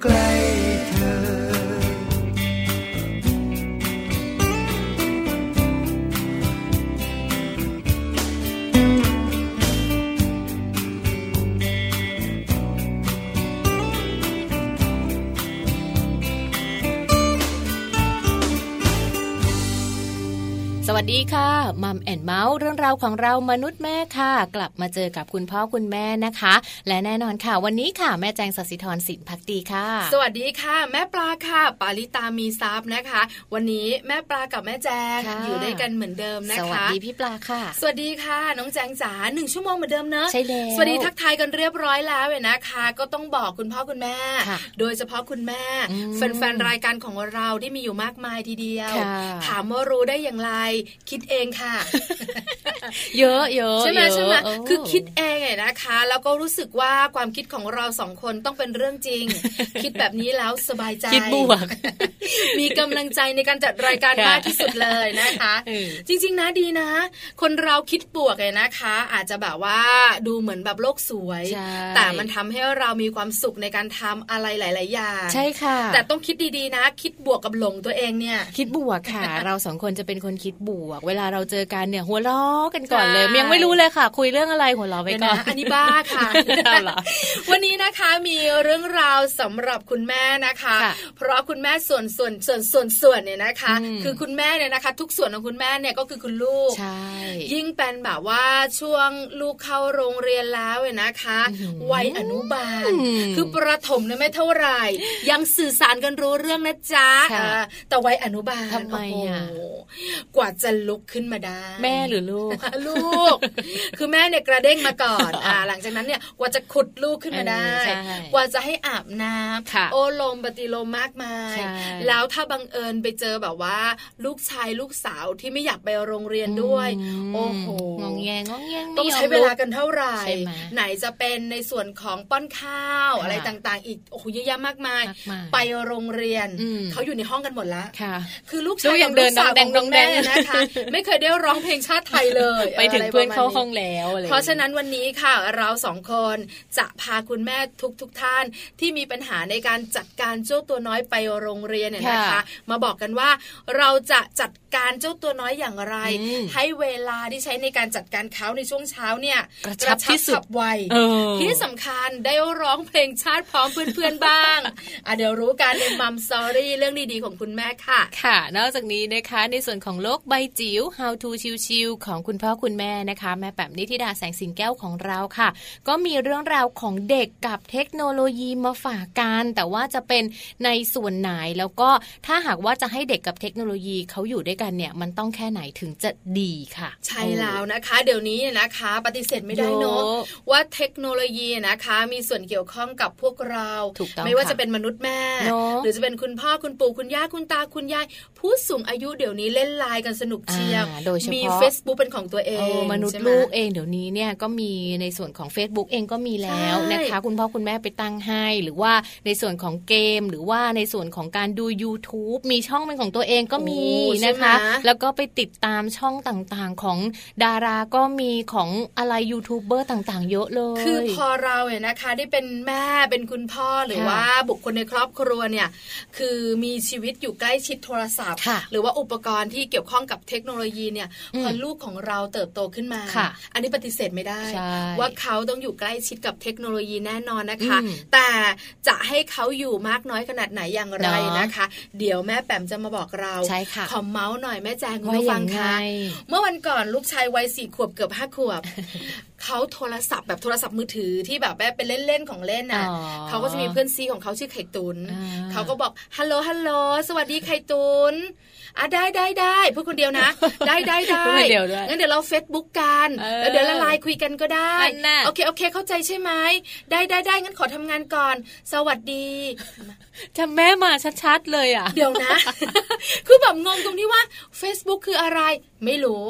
สวัสดีค่ะ มัมแอนเมาส์เรื่องราวของเรามนุษย์แม่ค่ะ กลับมาเจอกับคุณพ่อคุณแม่นะคะ และแน่นอนค่ะ วันนี้ค่ะแม่แจงสัสิธรสินพักดีค่ะ สวัสดีค่ะ แม่ปลาค่ะ ปาลิตามีซับนะคะ วันนี้แม่ปลากับแม่แจงอยู่ด้วยกันเหมือนเดิมนะคะสวัสดีพี่ปลาค่ะ สวัสดีค่ะ น้องแจงจ๋าหนึ่งชั่วโมงเหมือนเดิมเนอะใช่แล้วสวัสดีทักทายกันเรียบร้อยแล้วเนะคะ ก็ต้องบอกคุณพ่อคุณแม่ โดยเฉพาะคุณแม่แฟนๆรายการของเราที่มีอยู่มากมายทีเดียว ถามว่ารู้ได้อย่างไร คิดเองค่ะเยอะเยอะใช่ไหมใช่ไหมคือคิดเองไงนะคะ แล้วก็รู้สึกว่าความคิดของเราสองคนต้องเป็นเรื่องจริง คิดแบบนี้แล้วสบายใจคิดบวกมีกำลังใจในการจัดรายการมากที่สุดเลยนะคะ จริง ๆ นะดีนะ คนเราคิดบวกเลยนะคะ อาจจะแบบว่าดูเหมือนแบบโลกสวย แต่มันทำให้เรามีความสุขในการทำอะไรหลาย ๆ อย่าง ใช่ค่ะ แต่ต้องคิดดีๆนะ คิดบวกกับหลงตัวเองเนี่ย คิดบวกค่ะ เราสองคนจะเป็นคนคิดบวก เวลาเราเจอกันเนี่ยหัวล้อกันก่อนเลยยังไม่รู้เลยค่ะ คุยเรื่องอะไรหัวล้อไปก่อนอันนี้บ้าค่ะวันนี้นะคะมีเรื่องราวสำหรับคุณแม่นะคะ เพราะคุณแม่ส่วนส่วนส่วนส่วนส่วนเนี่ยนะคะ คือคุณแม่เนี่ยนะคะ ทุกส่วนของคุณแม่เนี่ยก็คือคุณลูกยิ่งเป็นแบบว่าช่วงลูกเข้าโรงเรียนแล้วเนี่ยนะคะวัยอนุบาล คือประถมเนี่ยไม่เท่าไหร่ ยังสื่อสารกันรู้เรื่องนะจ๊ะแต่วัยอนุบาลทำไมอะกว่าจะลุกขึ้นมาได้แม่หรือลูก ลูก คือแม่เนี่ยกระเด้งมาก่อนอ่าหลังจากนั้นเนี่ยกว่าจะขุดลูกขึ้นมาได้ กว่าจะให้อาบน้ำโอลมปฏิโลมมากมาย แล้วถ้าบังเอิญไปเจอแบบว่า ลูกชายลูกสาวที่ไม่อยากไปโรงเรียนด้วย โอ้โหงงแงงงแงต้องใช้เวลากันเท่าไหร่ ไหนจะเป็นในส่วนของป้อนข้าวอะไรต่างๆ อีกโอ้โหเยอะแยะมากมาย ไปโรงเรียนเขาอยู่ในห้องกันหมดแล้วคือลูกชายกับลูกสาวของแม่นะคะ ไม่เคยได้ร้องเพลงชาติไทยเลย ไปถึงเพื่อนเข้าห้องแล้วเพราะฉะนั้นวันนี้ค่ะ เราสองคนจะพาคุณแม่ทุกทุกท่านที่มีปัญหาในการจัดการเจ้าตัวน้อยไปโรงเรียนเนี่ยนะคะ มาบอกกันว่าเราจะจัดการเจ้าตัวน้อยอย่างไร ให้เวลาที่ใช้ในการจัดการเขาในช่วงเช้าเนี่ยกระชับที่สุดไวที่สำคัญได้ร้องเพลงชาติพร้อมเพื่อนๆบ้างอะเดี๋ยวรู้กันในมัมสอรี่เรื่องดีๆของคุณแม่ค่ะ ค่ะ นอกจากนี้นะคะในส่วนของโลกใบจิ๋ว How to ชิวๆของคุณพ่อคุณแม่นะคะ แม่แบบนิธิดาแสงสิงแก้วของเราค่ะ ก็มีเรื่องราวของเด็กกับเทคโนโลยีมาฝากกันแต่ว่าจะเป็นในส่วนไหนแล้วก็ถ้าหากว่าจะให้เด็กกับเทคโนโลยีเขาอยู่ด้วยกันเนี่ยมันต้องแค่ไหนถึงจะดีค่ะ ใช่แล้วนะคะ เดี๋ยวนี้นะคะ ปฏิเสธไม่ได้เนาะว่าเทคโนโลยีนะคะ มีส่วนเกี่ยวข้องกับพวกเราไม่ว่าจะเป็นมนุษย์แม่ หรือจะเป็นคุณพ่อคุณปู่คุณย่าคุณตาคุณยายผู้สูงอายุเดี๋ยวนี้เล่นไลน์กันสนุกเชียวมี Facebook เป็นของตัวเองมนุษย์ลูกเองเดี๋ยวนี้เนี่ยก็มีในส่วนของ Facebook เองก็มีแล้วนะคะ คุณพ่อคุณแม่ไปตั้งให้หรือว่าในส่วนของเกม หรือว่าในส่วนของการดู YouTube มีช่องเป็นของตัวเองก็มีนะคะแล้วก็ไปติดตามช่องต่างๆ ของดาราก็มีของอะไรยูทูบเบอร์ต่างๆ เยอะเลย คือพอเราเนี่ยนะคะได้เป็นแม่เป็นคุณพ่อหรือว่าบุคคลในครอบครัวเนี่ยคือมีชีวิตอยู่ใกล้ชิดโทรศัพท์ หรือว่าอุปกรณ์ที่เกี่ยวข้องกับเทคโนโลยีเนี่ยพอลูกของเราเติบโตขึ้นมา อันนี้ปฏิเสธไม่ได้ ว่าเขาต้องอยู่ใกล้ชิดกับเทคโนโลยีแน่นอนนะคะ แต่จะให้เขาอยู่มากน้อยขนาดไหนอย่างไรนะคะ เดี๋ยวแม่แปมจะมาบอกเราขอเมาส์หน่อยแม่แจงคุณผู้ฟังคะเมื่อวันก่อนลูกชายวัยสี่ขวบเกือบห้าขวบ เขาโทรศัพท์แบบโทรศัพท์มือถือที่แบบแบบเป็นเล่นๆของเล่นน่ะเขาก็จะมีเพื่อนซีของเขาชื่อไข่ตุนเขาก็บอกฮัลโหลฮัลโหลสวัสดีไข่ตุนอะได้ได้ได้พูดคนเดียวนะ ได้ได้ได้งั้นเดี๋ยวเราเฟซบุ๊กกันแล้วเดี๋ยวละลายคุยกันก็ได้โอเคโอเคเข้าใจใช่ไหมได้ได้ได้งั้นขอทำงานก่อน สวัสดีจำแม่มาชัดๆเลยอะ เดี๋ยวนะ คือแบบงงตรงที่ว่า Facebook คืออะไร ไม่รู้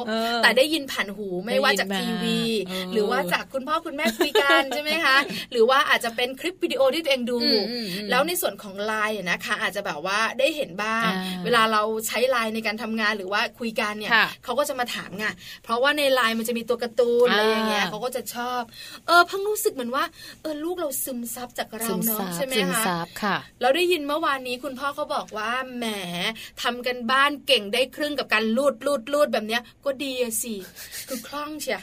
แต่ได้ยินผ่านหูไม่ว่าจากทีวี หรือว่าจากคุณพ่อคุณแม่คุยกันใช่ไหมคะ หรือว่าอาจจะเป็นคลิปวิดีโอที่ตัวเองดู แล้วในส่วนของไลน์นะคะ อาจจะแบบว่าได้เห็นบ้าง เวลาเราใช้ไลน์ในการทำงานหรือว่าคุยกันเนี่ยเขาก็จะมาถามไงเพราะว่าในไลน์มันจะมีตัวการ์ตูนอะไรอย่างเงี้ยเขาก็จะชอบ เออพังรู้สึกเหมือนว่าเออลูกเราซึมซับจากเราเนาะใช่ไหมคะเราได้ยินเมื่อวานนี้คุณพ่อเขาบอกว่าแหมทำกันบ้านเก่งได้ครึ่งกับการลูดลูดลูดแบบเนี้ยก็ดีสิคือคล่องเชีย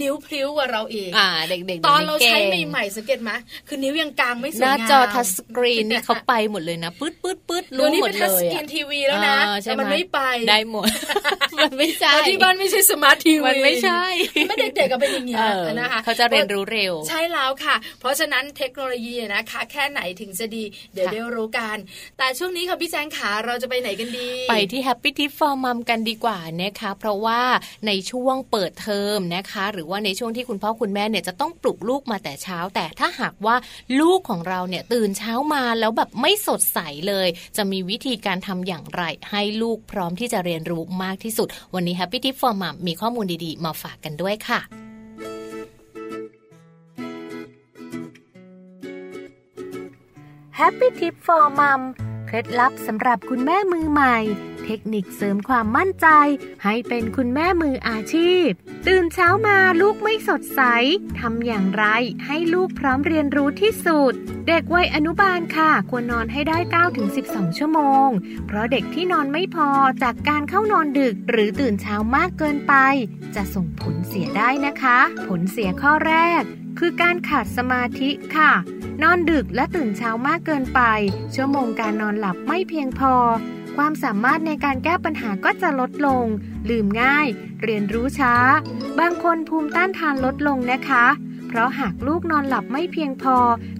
นิ้วพลิ้วกว่าเราเองอ่าเด็กๆตอนเราใช้ใหม่ๆสังเกตไหมคือนิ้วยังกลางไม่สวยงามหน้าจอทัชสกรีนนี่เขาไปหมดเลยนะปื๊ดปื๊ดปื๊ดรู้หมดเลยทัชสกรีนทีวีแล้วนะแต่มันไม่ไปได้หมดมันไม่ใช่ที่บ้านไม่ใช่สมาร์ททีวีมันไม่ใช่ไม่เด็กๆก็เป็นอย่างนี้นะคะเขาจะเรียนรู้เร็ว ใช่แล้วค่ะ เพราะฉะนั้นเทคโนโลยีนะคะ แค่ไหนถึงจะดี เดี๋ยวได้รู้กัน แต่ช่วงนี้ค่ะพี่แจงขาเราจะไปไหนกันดี ไปที่ Happy Tip for Mom กันดีกว่านะคะ เพราะว่าในช่วงเปิดเทอมนะคะ หรือว่าในช่วงที่คุณพ่อคุณแม่เนี่ยจะต้องปลุกลูกมาแต่เช้า แต่ถ้าหากว่าลูกของเราเนี่ยตื่นเช้ามาแล้วแบบไม่สดใสเลย จะมีวิธีการทำอย่างไร ให้ลูกพร้อมที่จะเรียนรู้มากที่สุด วันนี้ Happy Tip for Mom มีข้อมูลดีๆ มาฝากกันด้วยค่ะ Happy Tip for Mom ล็ดลับสำหรับคุณแม่มือใหม่ เทคนิคเสริมความมั่นใจ ให้เป็นคุณแม่มืออาชีพ ตื่นเช้ามาลูกไม่สดใสทำอย่างไรให้ลูกพร้อมเรียนรู้ที่สุด เด็กวัยอนุบาลค่ะ ควรนอนให้ได้ 9-12 ชั่วโมง เพราะเด็กที่นอนไม่พอจากการเข้านอนดึกหรือตื่นเช้ามากเกินไป จะส่งผลเสียได้นะคะ ผลเสียข้อแรก คือการขาดสมาธิค่ะ นอนดึกและตื่นเช้ามากเกินไป ชั่วโมงการนอนหลับไม่เพียงพอ ความสามารถในการแก้ปัญหาก็จะลดลง ลืมง่าย เรียนรู้ช้า บางคนภูมิต้านทานลดลงนะคะ เพราะหากลูกนอนหลับไม่เพียงพอ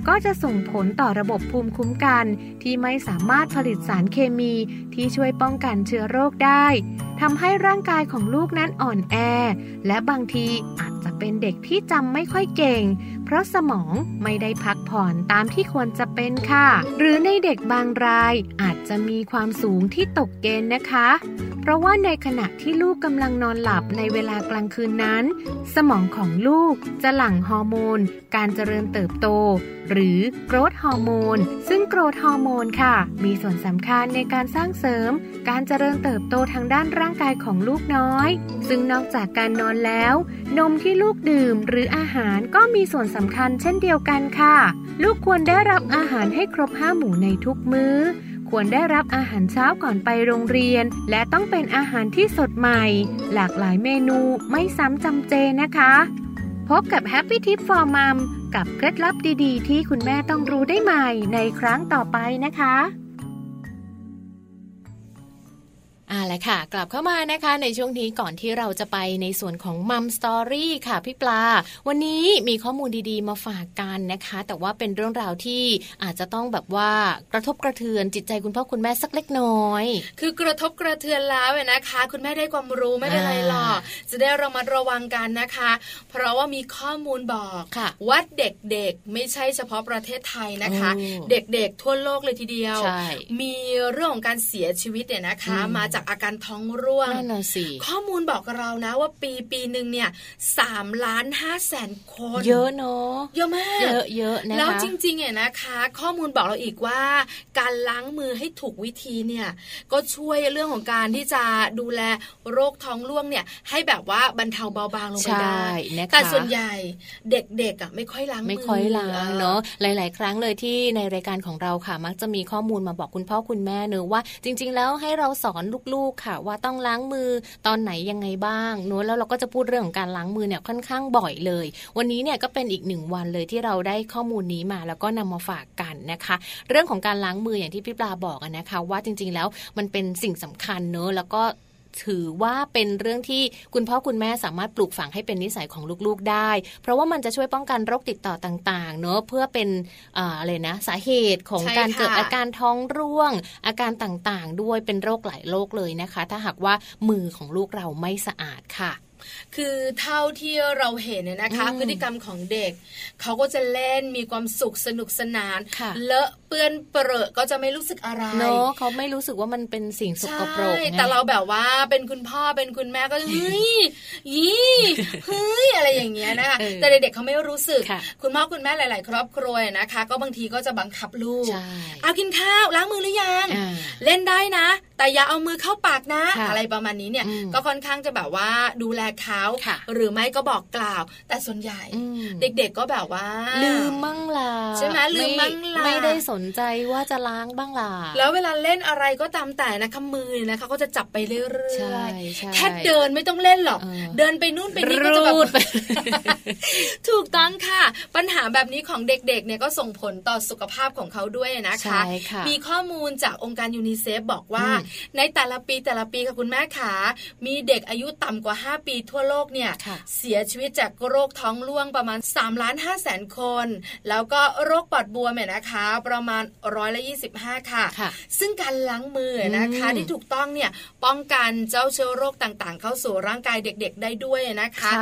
ก็จะส่งผลต่อระบบภูมิคุ้มกัน ที่ไม่สามารถผลิตสารเคมีที่ช่วยป้องกันเชื้อโรคได้ทำให้ร่างกายของลูกนั้นอ่อนแอ และบางทีอาจ จะเป็นเด็กที่จำไม่ค่อยเก่ง เพราะสมองไม่ได้พักผ่อนตามที่ควรจะเป็นค่ะ หรือในเด็กบางรายอาจจะมีความสูงที่ตกเกณฑ์นะคะ เพราะว่าในขณะที่ลูกกำลังนอนหลับในเวลากลางคืนนั้น สมองของลูกจะหลั่งฮอร์โมน การเจริญเติบโต หรือโกรทฮอร์โมน ซึ่งโกรทฮอร์โมนค่ะ มีส่วนสำคัญในการสร้างเสริม การเจริญเติบโตทางด้านร่างกายของลูกน้อย ซึ่งนอกจากการนอนแล้ว นมที่ลูกดื่มหรืออาหารก็มีส่วนสำคัญเช่นเดียวกันค่ะ ลูกควรได้รับอาหารให้ครบห้าหมู่ในทุกมื้อ ควรได้รับอาหารเช้าก่อนไปโรงเรียน และต้องเป็นอาหารที่สดใหม่ หลากหลายเมนูไม่ซ้ำจำเจนะคะ พบกับ Happy Tip for Mom กับเคล็ดลับดีๆ ที่คุณแม่ต้องรู้ได้ใหม่ในครั้งต่อไปนะคะ อ่าแหละค่ะ กลับเข้ามานะคะในช่วงนี้ก่อนที่เราจะไปในส่วนของมัมสตอรี่ค่ะพี่ปลา วันนี้มีข้อมูลดีๆ มาฝากกันนะคะ แต่ว่าเป็นเรื่องราวที่อาจจะต้องแบบว่ากระทบกระเทือนจิตใจคุณพ่อคุณแม่สักเล็กน้อย คือกระทบกระเทือนแล้วนะคะ คุณแม่ได้ความรู้ไม่เป็นไรหรอกจะได้ระมัดระวังกันนะคะ เพราะว่ามีข้อมูลบอกว่าเด็กๆไม่ใช่เฉพาะประเทศไทยนะคะ เด็กๆทั่วโลกเลยทีเดียว มีเรื่องของการเสียชีวิตเนี่ยนะคะ มาจากอาการท้องร่วงนั่นสิข้อมูลบอกเรานะว่าปีปีหนึ่งเนี่ยสามล้านห้าแสนคน เยอะเนาะเยอะมากเยอะเยอะนะคะแล้วจริงๆเนี่ยนะคะ ข้อมูลบอกเราอีกว่า การล้างมือให้ถูกวิธีเนี่ยก็ช่วยเรื่องของการที่จะดูแลโรคท้องร่วงเนี่ยให้แบบว่าบรรเทาเบาบางลงไปได้แต่ส่วนใหญ่เด็กๆอะไม่ค่อยล้างมือไม่ค่อยล้างเนาะหลาย ๆ ครั้งเลยที่ในรายการของเราค่ะ มักจะมีข้อมูลมาบอกคุณพ่อคุณแม่เนอะว่า จริง ๆ แล้วให้เราสอนลูกค่ะ ว่าต้องล้างมือตอนไหนยังไงบ้างนู้นแล้วเราก็จะพูดเรื่องของการล้างมือเนี่ยค่อนข้างบ่อยเลย วันนี้เนี่ยก็เป็นอีกหนึ่งวันเลยที่เราได้ข้อมูลนี้มา แล้วก็นำมาฝากกันนะคะ เรื่องของการล้างมืออย่างที่พี่ปลาบอกนะคะ ว่าจริง ๆ แล้วมันเป็นสิ่งสำคัญเนอะแล้วก็ ถือว่าเป็นเรื่องที่คุณพ่อคุณแม่สามารถปลูกฝังให้เป็นนิสัยของลูกๆได้ เพราะว่ามันจะช่วยป้องกันโรคติดต่อต่างๆเนอะเพื่อเป็นอะไรนะสาเหตุของการเกิดอาการท้องร่วง อาการต่างๆ ด้วยเป็นโรคหลายโรคเลยนะคะ ถ้าหากว่ามือของลูกเราไม่สะอาดค่ะคือเท่าที่เราเห็นเนี่ยนะคะ พฤติกรรมของเด็ก เขาก็จะเล่นมีความสุขสนุกสนาน เลอะเปื้อนเปรอะก็จะไม่รู้สึกอะไรเนาะเขาไม่รู้สึกว่ามันเป็นสิ่งสกปรกแต่เราแบบว่าเป็นคุณพ่อเป็นคุณแม่ก็เฮ้ยยี่เฮ้ยอะไรอย่างเงี้ยนะคะแต่เด็กๆเขาไม่รู้สึก คุณพ่อคุณแม่หลาย ๆ ครอบครัวนะคะ ก็บางทีก็จะบังคับลูกเอากินข้าวล้างมือหรือยัง เล่นได้นะ แต่อย่าเอามือเข้าปากนะ อะไรประมาณนี้เนี่ยก็ค่อนข้างจะแบบว่าดูแลเขาหรือไม่ก็บอกกล่าว แต่ส่วนใหญ่ เด็ก ๆก็แบบว่า ลืมมั่งล่ะใช่ไหมลืมมั่งล่ะไม่ได้สนใจว่าจะล้างบ้างล่ะแล้วเวลาเล่นอะไรก็ตามแต่นะคะมือนะคะก็จะจับไปเรื่อยๆแค่เดินไม่ต้องเล่นหรอกเดินไปนู่นไปนี่ก็จะแบบถูกต้องค่ะ ปัญหาแบบนี้ของเด็กๆเนี่ยก็ส่งผลต่อสุขภาพของเขาด้วยนะคะมีข้อมูลจากองค์การยูนิเซฟบอกว่า ในแต่ละปีแต่ละปีค่ะคุณแม่ขามีเด็กอายุต่ำกว่า 5 ปีทั่วโลกเนี่ยเสียชีวิตจากโรคท้องร่วงประมาณ3ล้าน5แสนคน แล้วก็โรคปอดบวมเนี่ยนะคะ ประมาณร้อยละยี่สิบห้าค่ะ ซึ่งการล้างมือนะคะที่ถูกต้องเนี่ยป้องกันเจ้าเชื้อโรคต่างๆ เข้าสู่ร่างกายเด็ก ๆ ได้ด้วยนะคะ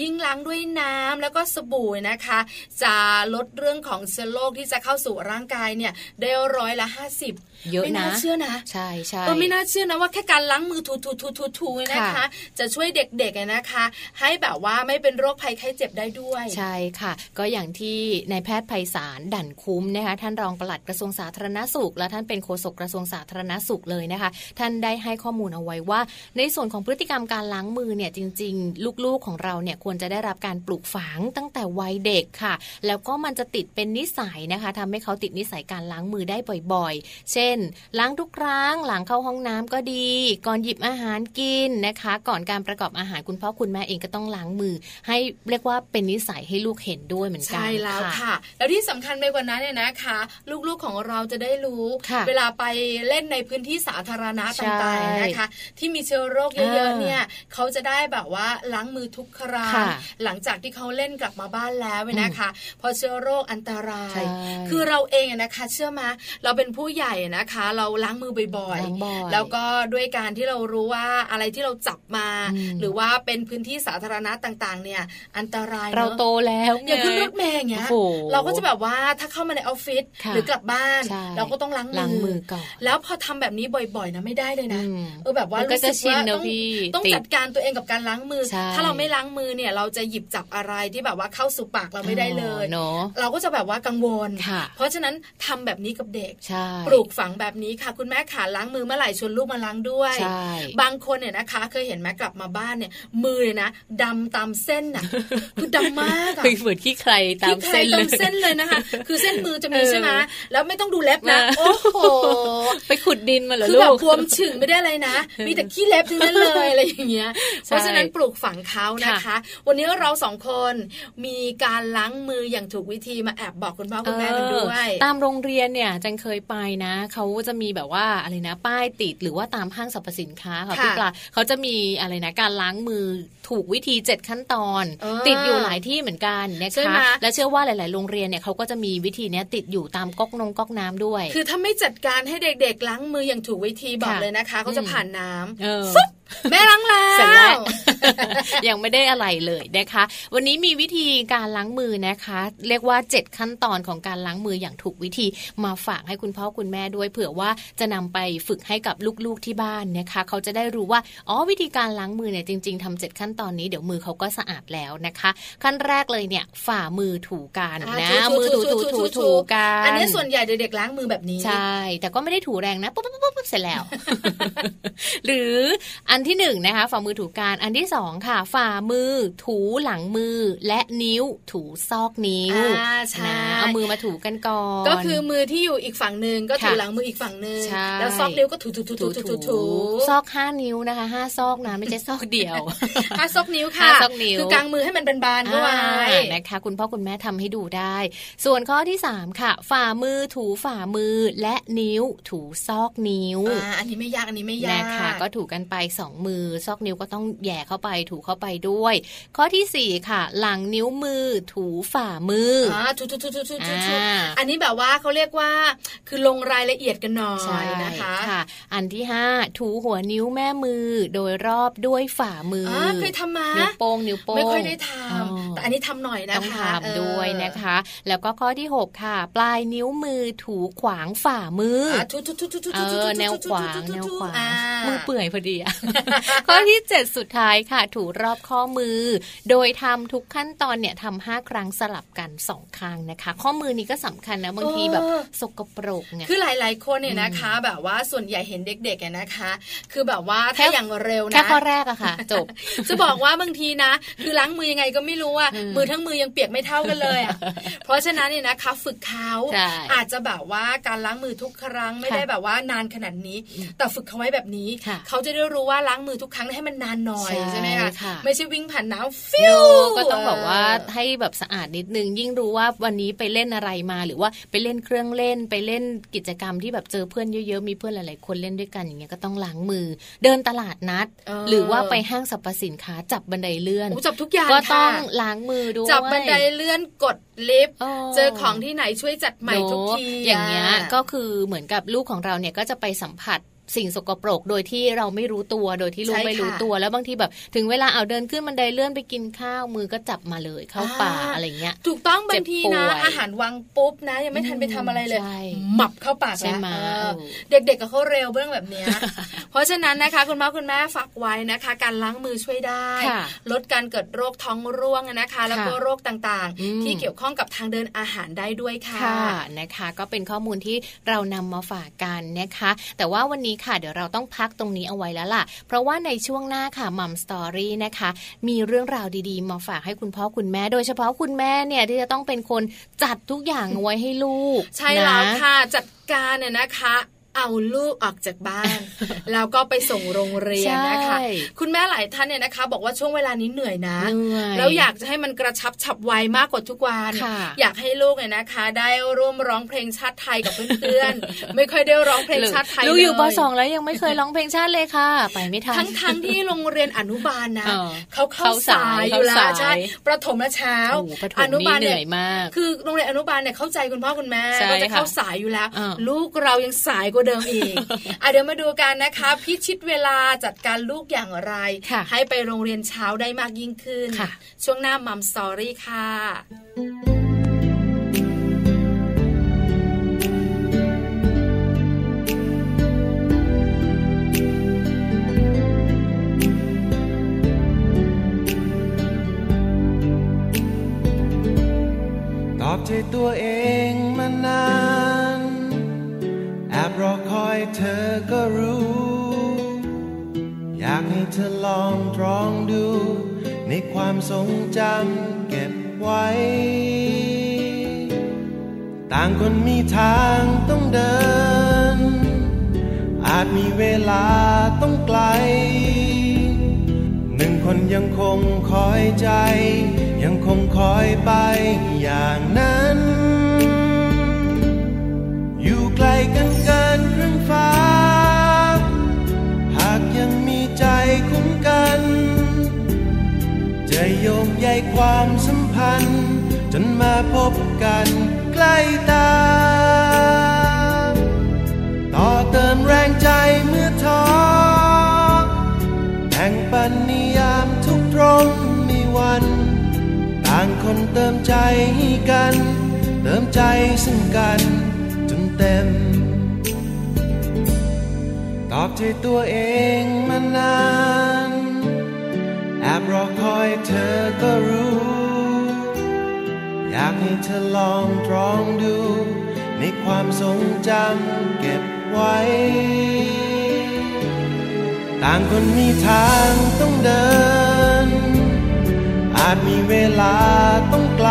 ยิ่งล้างด้วยน้ำแล้วก็สบู่นะคะ จะลดเรื่องของเชื้อโรคที่จะเข้าสู่ร่างกายเนี่ยได้ร้อยละห้าสิบ เยอะนะไม่น่าเชื่อนะ ใช่ใช่ไม่น่าเชื่อนะว่าแค่การล้างมือถูๆๆๆนะคะ จะช่วยเด็กๆนะคะ ให้แบบว่าไม่เป็นโรคภัยไข้เจ็บได้ด้วย ใช่ค่ะ ก็อย่างที่นายแพทย์ไพศาลดั่นคุ้มนะคะท่านรองปลัดกระทรวงสาธารณสุข และท่านเป็นโฆษกกระทรวงสาธารณสุขเลยนะคะ ท่านได้ให้ข้อมูลเอาไว้ว่า ในส่วนของพฤติกรรมการล้างมือเนี่ยจริง ๆ ลูกๆของเราเนี่ยควรจะได้รับการปลูกฝังตั้งแต่วัยเด็กค่ะ แล้วก็มันจะติดเป็นนิสัยนะคะทำให้เขาติดนิสัยการล้างมือได้บ่อย ๆ เช่นล้างทุกครั้งหลังเข้าห้องน้ำก็ดี ก่อนหยิบอาหารกินนะคะ ก่อนการประกอบอาหารคุณพ่อคุณแม่เองก็ต้องล้างมือ ให้เรียกว่าเป็นนิสัยให้ลูกเห็นด้วยเหมือนกันใช่แล้วค่ะ แล้วที่สำคัญไปกว่านั้นเนี่ยนะคะ ลูกๆของเราจะได้รู้ เวลาไปเล่นในพื้นที่สาธารณะต่างๆนะคะ ที่มีเชื้อโรคเยอะๆเนี่ยเขาจะได้แบบว่าล้างมือทุกครั้งหลังจากที่เขาเล่นกลับมาบ้านแล้วนะคะ พอเชื้อโรคอันตราย คือเราเองนะคะ เชื่อมาเราเป็นผู้ใหญ่นะคะ เราล้างมือบ่อยๆ แล้วก็ด้วยการที่เรารู้ว่าอะไรที่เราจับมา หรือว่าเป็นพื้นที่สาธารณะต่างๆ เนี่ย อันตรายเราโตแล้วอย่างขึ้นรถเมย์เงี้ยเราก็จะแบบว่าถ้าเข้ามาในออฟฟิศหรือกลับบ้าน เราก็ต้องล้างมือก่อนแล้วพอทำแบบนี้บ่อยๆนะไม่ได้เลยนะเออแบบว่ารู้สึกว่าต้องต้องจัดการตัวเองกับการล้างมือ ถ้าเราไม่ล้างมือเนี่ยเราจะหยิบจับอะไรที่แบบว่าเข้าสู่ปากเราไม่ได้เลยเราก็จะแบบว่ากังวล เพราะฉะนั้นทำแบบนี้กับเด็กปลูกฝังแบบนี้ค่ะ คุณแม่ขาล้างมือเมื่อไหร่ชวนลูกมาล้างด้วยบางคนเนี่ยนะคะ เคยเห็นแม่กลับมาบ้านเนี่ยมือเนี่ยนะดำตามเส้นน่ะคือดำมากอะเหมือนขี้ใครตามเส้นเลยเส้นเลยนะคะ คือเส้นมือจะมีใช่ไหมแล้วไม่ต้องดูเล็บนะโอ้โหไปขุดดินมาเหรอลูกคือแบบบวมฉึงไม่ได้อะไรนะ มีแต่ขี้เล็บทั้งนั้นเลยอะไรอย่างเงี้ยเพราะฉะนั้นปลูกฝังเขานะคะ วันนี้เราสองคนมีการล้างมืออย่างถูกวิธีมาแอบบอกคุณพ่อคุณแม่กันด้วย ตามโรงเรียนเนี่ยจังเคยไปนะเขาจะมีแบบว่าอะไรนะป้ายติดหรือว่าตามห้างสรรพสินค้าค่ะพี่ปลาเขาจะมีอะไรนะการล้างมือถูกวิธี 7 ขั้นตอน ติดอยู่หลายที่เหมือนกันนะคะและเชื่อว่าหลาย ๆ โรงเรียนเนี่ยเขาก็จะมีวิธีนี้ติดอยู่ตามก๊อกนงก๊อกน้ำด้วย คือถ้าไม่จัดการให้เด็ก ๆ ล้างมืออย่างถูกวิธีบอกเลยนะคะเขาจะผ่านน้ำ แม่ล้างแล้วยังไม่ได้อะไรเลยนะคะ วันนี้มีวิธีการล้างมือนะคะ เรียกว่า 7 ขั้นตอนของการล้างมืออย่างถูกวิธีมาฝากให้คุณพ่อคุณแม่ด้วย เผื่อว่าจะนำไปฝึกให้กับลูกๆที่บ้านนะคะ เขาจะได้รู้ว่าอ๋อวิธีการล้างมือเนี่ยจริง ๆทำเจ็ดขั้นตอนนี้เดี๋ยวมือเขาก็สะอาดแล้วนะคะ ขั้นแรกเลยเนี่ยฝ่ามือถูกันนะมือถูถูถูถูกันอันนี้ส่วนใหญ่เด็กๆล้างมือแบบนี้ใช่แต่ก็ไม่ได้ถูแรงนะปุ๊บปุ๊บปุ๊บเสร็จแล้ว หรืออันที่หนึ่งนะคะฝ่ามือถูการอันที่สองค่ะ ฝ่ามือถูหลังมือและนิ้วถูซอกนิ้วนะเอามือมาถูกันก่อนก็คือมือที่อยู่อีกฝั่งหนึ่งก็ถูหลังมืออีกฝั่งหนึ่งแล้วซอกนิ้วก็ถูถูถูถูถูถูซอกห้านิ้วนะคะห้าซอกนะไม่ใช่ซอกเดียวห้าซอกนิ้วค่ะซอกนิ้วคือกางมือให้มันเป็นบานก็ไว้นะคะ คุณพ่อคุณแม่ทำให้ดูได้ ส่วนข้อที่สามค่ะ ฝ่ามือถูฝ่ามือและนิ้วถูซอกนิ้วอันนี้ไม่ยากอันนี้ไม่ยากนะคะก็ถูกันไปสองมือ ซอกนิ้วก็ต้องแย่เข้าไปถูเข้าไปด้วย ข้อที่สี่ค่ะ หลังนิ้วมือถูฝ่ามืออ่าถูถูถูถูถูถูอันนี้แบบว่าเขาเรียกว่าคือลงรายละเอียดกันหน่อยนะคะค่ะ อันที่ห้าถูหัวนิ้วแม่มือโดยรอบด้วยฝ่ามือเคยทำมานิ้วโป้งนิ้วโป้งไม่ค่อยได้ทำแต่อันนี้ทำหน่อยนะคะต้องทำด้วยนะคะ แล้วก็ข้อที่หกค่ะ ปลายนิ้วมือถูขวางฝ่ามือถูถูถูถูถูเออแนวขวางแนวขวางมือเปื่อยพอดีข้อที่เจ็ดสุดท้ายค่ะถูรอบข้อมือ โดยทำทุกขั้นตอนเนี่ยทำห้าครั้งสลับกันสองข้างนะคะ ข้อมือนี้ก็สำคัญนะบางทีแบบสกปรกเนี่ยคือหลาย ๆ คนเนี่ยนะคะ แบบว่าส่วนใหญ่เห็นเด็กๆนะคะ คือแบบว่าถ้าอย่างเร็วนะแค่ข้อแรกอะค่ะจบจะบอกว่าบางทีนะ คือล้างมือยังไงก็ไม่รู้ว่ามือทั้งมือยังเปียกไม่เท่ากันเลยอะเพราะฉะนั้นเนี่ยนะคะฝึกเขาอาจจะแบบว่าการล้างมือทุกครั้งไม่ได้แบบว่านานขนาดนี้ แต่ฝึกเขาไว้แบบนี้ เขาจะได้รู้ว่าล้างมือทุกครั้งให้มันนานหน่อยใช่ไหมคะไม่ใช่วิ่งผ่านน้ำฟิวก็ต้องบอกว่าให้แบบสะอาดนิดนึง ยิ่งรู้ว่าวันนี้ไปเล่นอะไรมา หรือว่าไปเล่นเครื่องเล่นไปเล่นกิจกรรมที่แบบเจอเพื่อนเยอะๆมีเพื่อนหลายๆคนเล่นด้วยกันอย่างเงี้ยก็ต้องล้างมือ เดินตลาดนัด หรือว่าไปห้างสรรพสินค้าจับบันไดเลื่อนจับทุกอย่างก็ต้องล้างมือด้วยจับบันไดเลื่อนกดลิฟต์เจอของที่ไหนช่วยจัดใหม่ทุกทีอย่างเงี้ยก็คือเหมือนกับลูกของเราเนี่ยก็จะไปสัมผัส สิ่งสกปรก โดยที่เราไม่รู้ตัว โดยที่ลูกไม่รู้ตัว แล้วบางทีแบบถึงเวลาเอาเดินขึ้นบันไดเลื่อนไปกินข้าวมือก็จับมาเลยเข้าป่าอะไรเงี้ย ถูกต้องบางทีนะ อาหารวางปุ๊บนะ ยังไม่ทันไปทำอะไรเลยหมับเข้าปากแล้วเด็กๆกับเขาเร็วเรื่องแบบนี้เพราะฉะนั้นนะคะคุณพ่อคุณแม่ฝากไว้นะคะ การล้างมือช่วยได้ ลดการเกิดโรคท้องร่วงนะคะ แล้วก็โรคต่างๆ ที่เกี่ยวข้องกับทางเดินอาหารได้ด้วยค่ะนะคะ ก็เป็นข้อมูลที่เรานำมาฝากกันนะคะ แต่ว่าวันนี้ค่ะ เดี๋ยวเราต้องพักตรงนี้เอาไว้แล้วล่ะ เพราะว่าในช่วงหน้าค่ะมัมสตอรี่นะคะ มีเรื่องราวดีๆ มาฝากให้คุณพ่อคุณแม่ โดยเฉพาะคุณแม่เนี่ยที่จะต้องเป็นคนจัดทุกอย่างไว้ให้ลูก ใช่แล้วค่ะจัดการเนี่ยนะคะ เอาลูกออกจากบ้าน แล้วก็ไปส่งโรงเรียนนะคะคุณแม่หลายท่านเนี่ยนะคะ บอกว่าช่วงเวลานี้เหนื่อยนะแล้วอยากจะให้มันกระชับฉับไวมากกว่าทุกวัน อยากให้ลูกเนี่ยนะคะ ได้ร่วมร้องเพลงชาติไทยกับเพื่อนๆไม่ค่อยได้ร้องเพลงชาติไทยเลยลูกอยู่ปสองแล้วยังไม่เคยร้องเพลงชาติเลยค่ะ ไปไม่ทันทั้งทั้งที่โรงเรียนอนุบาลนะเขาเข้าสายอยู่แล้วใช่ประถมและเช้าอนุบาลเหนื่อยมากคือโรงเรียนอนุบาลเนี่ยเข้าใจคุณพ่อคุณแม่ก็จะเข้าสายอยู่แล้ว ลูกเรายังสายกว่าเดิมอีกอะเดี๋ยวมาดูกันนะคะ พิชิตเวลาจัดการลูกอย่างไร ให้ไปโรงเรียนเช้าได้มากยิ่งขึ้น ช่วงหน้ามัมสตอรี่ค่ะตอบใจตัวเองมานานบร อคอยเธอก็รู้ อยากให้เธอลองตรองดู ในความทรงจำเก็บไว้ ต่างคนมีทางต้องเดิน อาจมีเวลาต้องไกล หนึ่งคนยังคงคอยใจ ยังคงคอยไปอย่างนั้น อยู่ไกลกัน โยงใยความสัมพันธ์ จนมาพบกันใกล้ตา ต่อเติมแรงใจเมื่อท้อแห่งปันนิยามทุกตรงมีวัน ต่างคนเติมใจให้กัน เติมใจซึ่งกันจนเต็ม ตอบใจตัวเองมานาน บรอคอยเธอก็รู้ อยากให้เธอลองตรองดู ในความทรงจำเก็บไว้ ต่างคนมีทางต้องเดิน อาจมีเวลาต้องไกล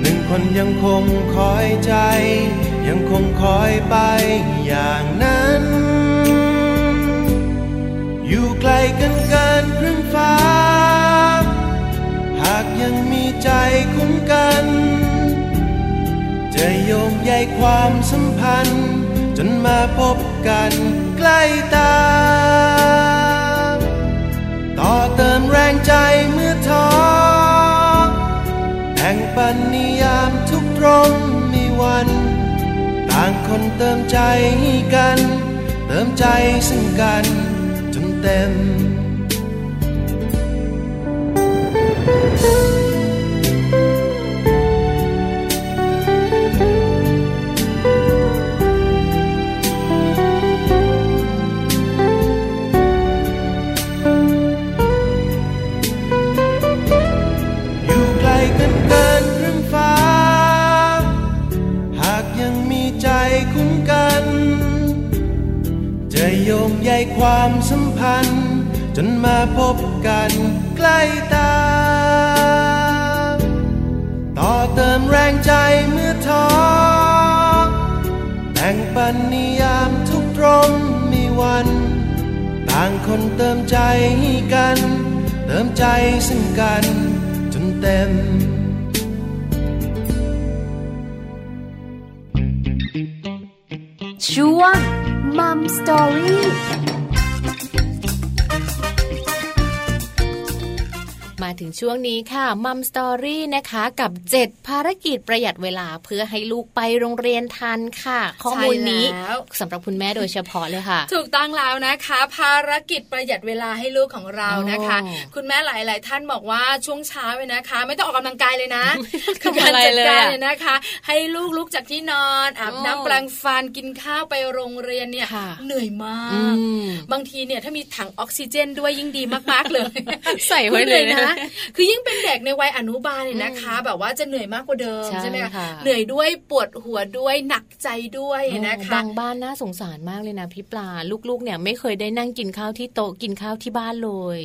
หนึ่งคนยังคงคอยใจ ยังคงคอยไปอย่างนั้น อยู่ไกลกันเกินครึ่งฟ้า หากยังมีใจคุ้มกัน จะโยงใยความสัมพันธ์ จนมาพบกันใกล้ตา ต่อเติมแรงใจเมื่อท้อแห่งปันนิยามทุกตรงมีวัน ต่างคนเติมใจกัน เติมใจซึ่งกัน จ มาพบกันใกล้ตา ต่อเติมแรงใจเมื่อท้อแบ่งปันนิยามทุกตรงมีวัน ต่างคนเติมใจให้กัน เติมใจซึ่งกัน จนเต็มช่วง Mom Story มาถึงช่วงนี้ค่ะ Mom Story นะคะกับ 7 ภารกิจประหยัดเวลาเพื่อให้ลูกไปโรงเรียนทันค่ะ ข้อมูลนี้สำหรับคุณแม่โดยเฉพาะเลยค่ะ ถูกต้องแล้วนะคะ ภารกิจประหยัดเวลาให้ลูกของเรานะคะ คุณแม่หลาย ๆ ท่านบอกว่าช่วงเช้าเลยนะคะ ไม่ต้องออกกำลังกายเลยนะคือการจัดการเลยนะคะ ให้ลูกลุกจากที่นอนอาบน้ำแปรงฟันกินข้าวไปโรงเรียนเนี่ยเหนื่อยมาก บางทีเนี่ยถ้ามีถังออกซิเจนด้วยยิ่งดีมาก ๆ เลย ใส่ไว้เลยนะคือยิ่งเป็นเด็กในวัยอนุบาลเนี่ยนะคะ แบบว่าจะเหนื่อยมากกว่าเดิมใช่ไหมคะเหนื่อยด้วยปวดหัวด้วยหนักใจด้วยนะคะบางบ้านน่าสงสารมากเลยนะพี่ปลาลูกๆเนี่ยไม่เคยได้นั่งกินข้าวที่โต๊ะกินข้าวที่บ้านเลย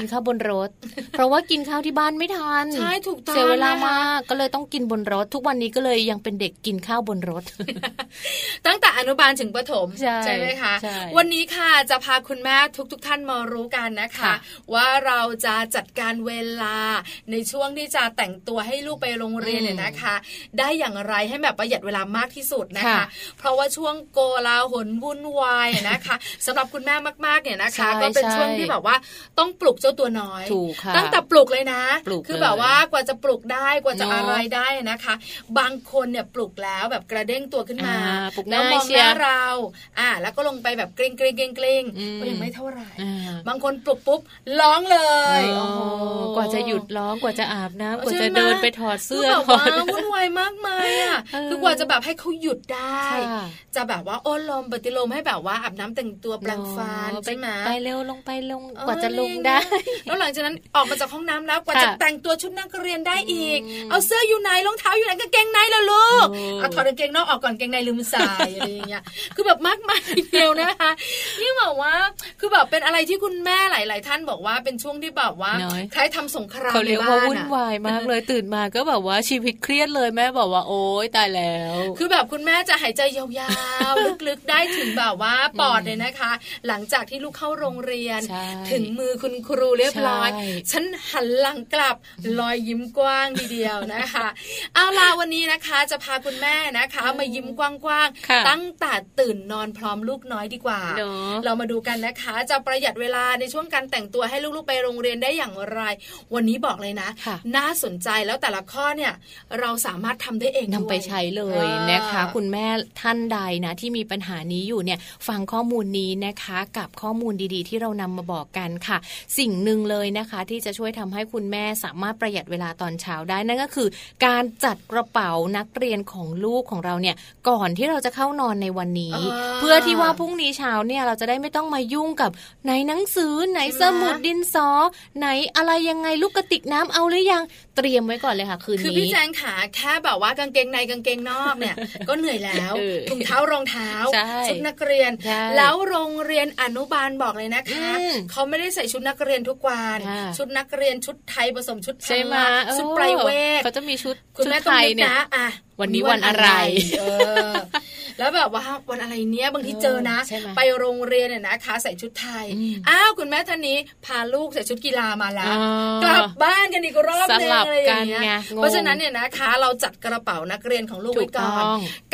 กินข้าวบนรถ เพราะว่ากินข้าวที่บ้านไม่ทันใช่ถูกต้องเสียเวลามากก็เลยต้องกินบนรถ ทุกวันนี้ก็เลยยังเป็นเด็กกินข้าวบนรถ ตั้งแต่อนุบาลถึงประถมใช่ไหมคะวันนี้ค่ะจะพาคุณแม่ทุก ๆ ท่านมารู้กันนะคะ ว่าเราจะจัดการเวลา ในช่วงที่จะแต่งตัวให้ลูกไปโรงเรียนเนี่ยนะคะ ได้อย่างไรให้แบบประหยัดเวลามากที่สุดนะคะ เพราะว่าช่วงโกลาหลวุ่นวายนะคะสำหรับคุณแม่มากๆเนี่ยนะคะ ก็เป็นช่วงที่แบบว่าต้องปลุกเจ้าตัวน้อยตั้งแต่ปลุกเลยนะ คือแบบว่ากว่าจะปลุกได้กว่าจะอะไรได้นะคะ บางคนเนี่ยปลุกแล้วแบบกระเด้งตัวขึ้นมาแล้วมองหน้าเรา อ่า แล้วก็ลงไปแบบเกรงเกรงเกรงเกรงก็ยังไม่เท่าไหร่บางคนปลุกปุ๊บร้องเลยกว่าจะหยุดร้องกว่าจะอาบน้ำกว่าจะเดินไปถอดเสื้อถอดวุ่นวายมากมายอะคือกว่าจะแบบให้เขาหยุดได้ จะแบบว่าโอ้ลมปฏิลมให้แบบว่าอาบน้ำแต่งตัวแปรงฟันใช่ไหมไปเร็วลงไปลงกว่าจะลงได้ แล้วหลังจากนั้นออกมาจากห้องน้ำแล้วกว่าจะแต่งตัวชุดนักเรียนได้อีก เอาเสื้ออยู่ไหนรองเท้าอยู่ไหนกางเกงในแล้วลูกเอาถอดกางเกงนอกออกก่อนกางเกงในลืมใส่อะไรอย่างเงี้ยคือแบบมากมายเดียวนะคะนี่บอกว่าคือแบบเป็นอะไรที่คุณแม่หลาย ๆ ท่านบอกว่าเป็นช่วงที่แบบว่าใครทำสงครามเขาเรียกว่าวุ่นวายมากเลยตื่นมาก็แบบว่าชีวิตเครียดเลยแม่บอกว่าโอ๊ยตายแล้ว คือแบบคุณแม่จะหายใจยาวๆลึกๆได้ถึงแบบว่าปอดเลยนะคะ หลังจากที่ลูกเข้าโรงเรียน ถึงมือคุณครูเรียบร้อย ฉันหันหลังกลับรอยยิ้มกว้างทีเดียวนะคะเอาล่ะวันนี้นะคะจะพาคุณแม่นะคะ มายิ้มกว้างๆตั้งแต่ตื่นนอนพร้อมลูกน้อยดีกว่า เรามาดูกันนะคะ จะประหยัดเวลาในช่วงการแต่งตัวให้ลูกๆไปโรงเรียนได้อย่างไรวันนี้บอกเลยนะ น่าสนใจแล้วแต่ละข้อเนี่ยเราสามารถทำได้เองนำไปใช้เลยนะคะ คุณแม่ท่านใดนะที่มีปัญหานี้อยู่เนี่ยฟังข้อมูลนี้นะคะกับข้อมูลดีๆ ที่เรานำมาบอกกันค่ะ สิ่งหนึ่งเลยนะคะที่จะช่วยทำให้คุณแม่สามารถประหยัดเวลาตอนเช้าได้นั่นก็คือ การจัดกระเป๋านักเรียนของลูกของเราเนี่ยก่อนที่เราจะเข้านอนในวันนี้ เพื่อที่ว่าพรุ่งนี้เช้าเนี่ยเราจะได้ไม่ต้องมายุ่งกับไหนหนังสือไหนสมุดดินสอไหนอะไรยังไงลูกกระติกน้ำเอาหรือยังเตรียมไว้ก่อนเลยค่ะคืนนี้คือพี่แจงขาแค่แบบว่ากางเกงในกางเกงนอกเนี่ย ก็เหนื่อยแล้วถุงเท้ารองเท้าชุดนักเรียน แล้วโรงเรียนอนุบาลบอกเลยนะคะเขาไม่ได้ใส่ชุดนักเรียนทุกวันชุดนักเรียนชุดไทยผสมชุดใช่ไหมชุดไพรเวทเขาจะมีชุดคุณแม่ต้องนึกนะอะ วันนี้วันอะไรแล้วแบบว่าวันอะไรเนี้ยบางทีเจอนะ ไปโรงเรียนเนี่ยนะคะใส่ชุดไทยอ้าวคุณแม่ท่านนี้พาลูกใส่ชุดกีฬามาแล้วกลับบ้านกันอีกรอบนึงอะไรอย่างเงี้ยเพราะฉะนั้นเนี่ยนะคะ เราจัดกระเป๋านักเรียนของลูกไว้ก่อน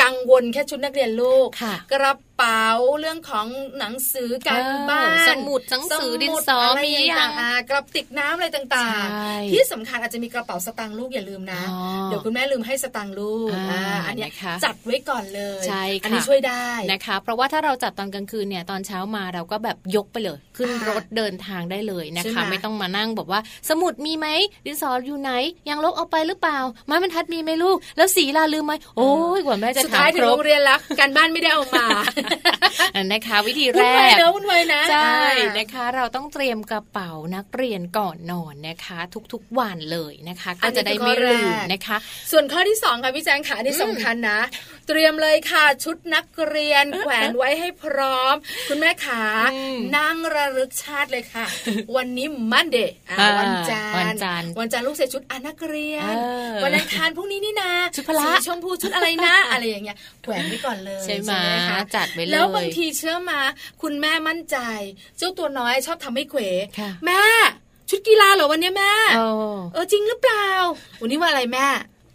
กังวลแค่ชุดนักเรียนลูกกระเป๋าเรื่องของหนังสือการบ้านสมุดหนังสือดินสอมีอย่างกระติกน้ำอะไรต่างๆ ที่สำคัญอาจจะมีกระเป๋าสตางค์ลูกอย่าลืมนะ เดี๋ยวคุณแม่ลืมให้สตางค์ลูกอันนี้จัดไว้ก่อนเลยใช่ค่ะอันนี้ช่วยได้นะคะ เพราะว่าถ้าเราจัดตอนกลางคืนเนี่ยตอนเช้ามาเราก็แบบยกไปเลย ขึ้นรถเดินทางได้เลยนะคะ ไม่ต้องมานั่งบอกว่า สมุดมีไหมดินสออยู่ไหนยังลบเอาไปหรือเปล่าไม้บรรทัดมีไหมลูก แล้วสีลาลืมไหมโอ้ยกว่าแม่จะถามครบสุดท้ายถึงโรงเรียนแล้วการบ้านไม่ได้เอามานะคะวิธีแรกวุ่นวายนะใช่นะคะ เราต้องเตรียมกระเป๋านักเรียนก่อนนอนนะคะ ทุกๆวันเลยนะคะ ก็จะได้ไม่ลืมนะคะ ส่วนข้อที่2ค่ะพี่แจงขาที่สำคัญนะเตรียมเลยค่ะ ชุดนักเรียนแขวนไว้ให้พร้อม คุณแม่ขานั่งระลึกชาติเลยค่ะ วันนี้มันเดย์วันจันทร์วันจันทร์วันจันทร์ลูกใส่ชุดอนักเรียน วันอังคารพรุ่งนี้นี่นาชุดพละชมพูชุดอะไรนะ อะไรอย่างเงี้ยแขวนไว้ก่อนเลยใช่ไหมจัดไปเลยแล้วบางทีเชื่อมา คุณแม่มั่นใจ เจ้าตัวน้อยชอบทำให้เขวแม่ชุดกีฬาเหรอวันนี้แม่เออจริงหรือเปล่า วันนี้ว่าอะไรแม่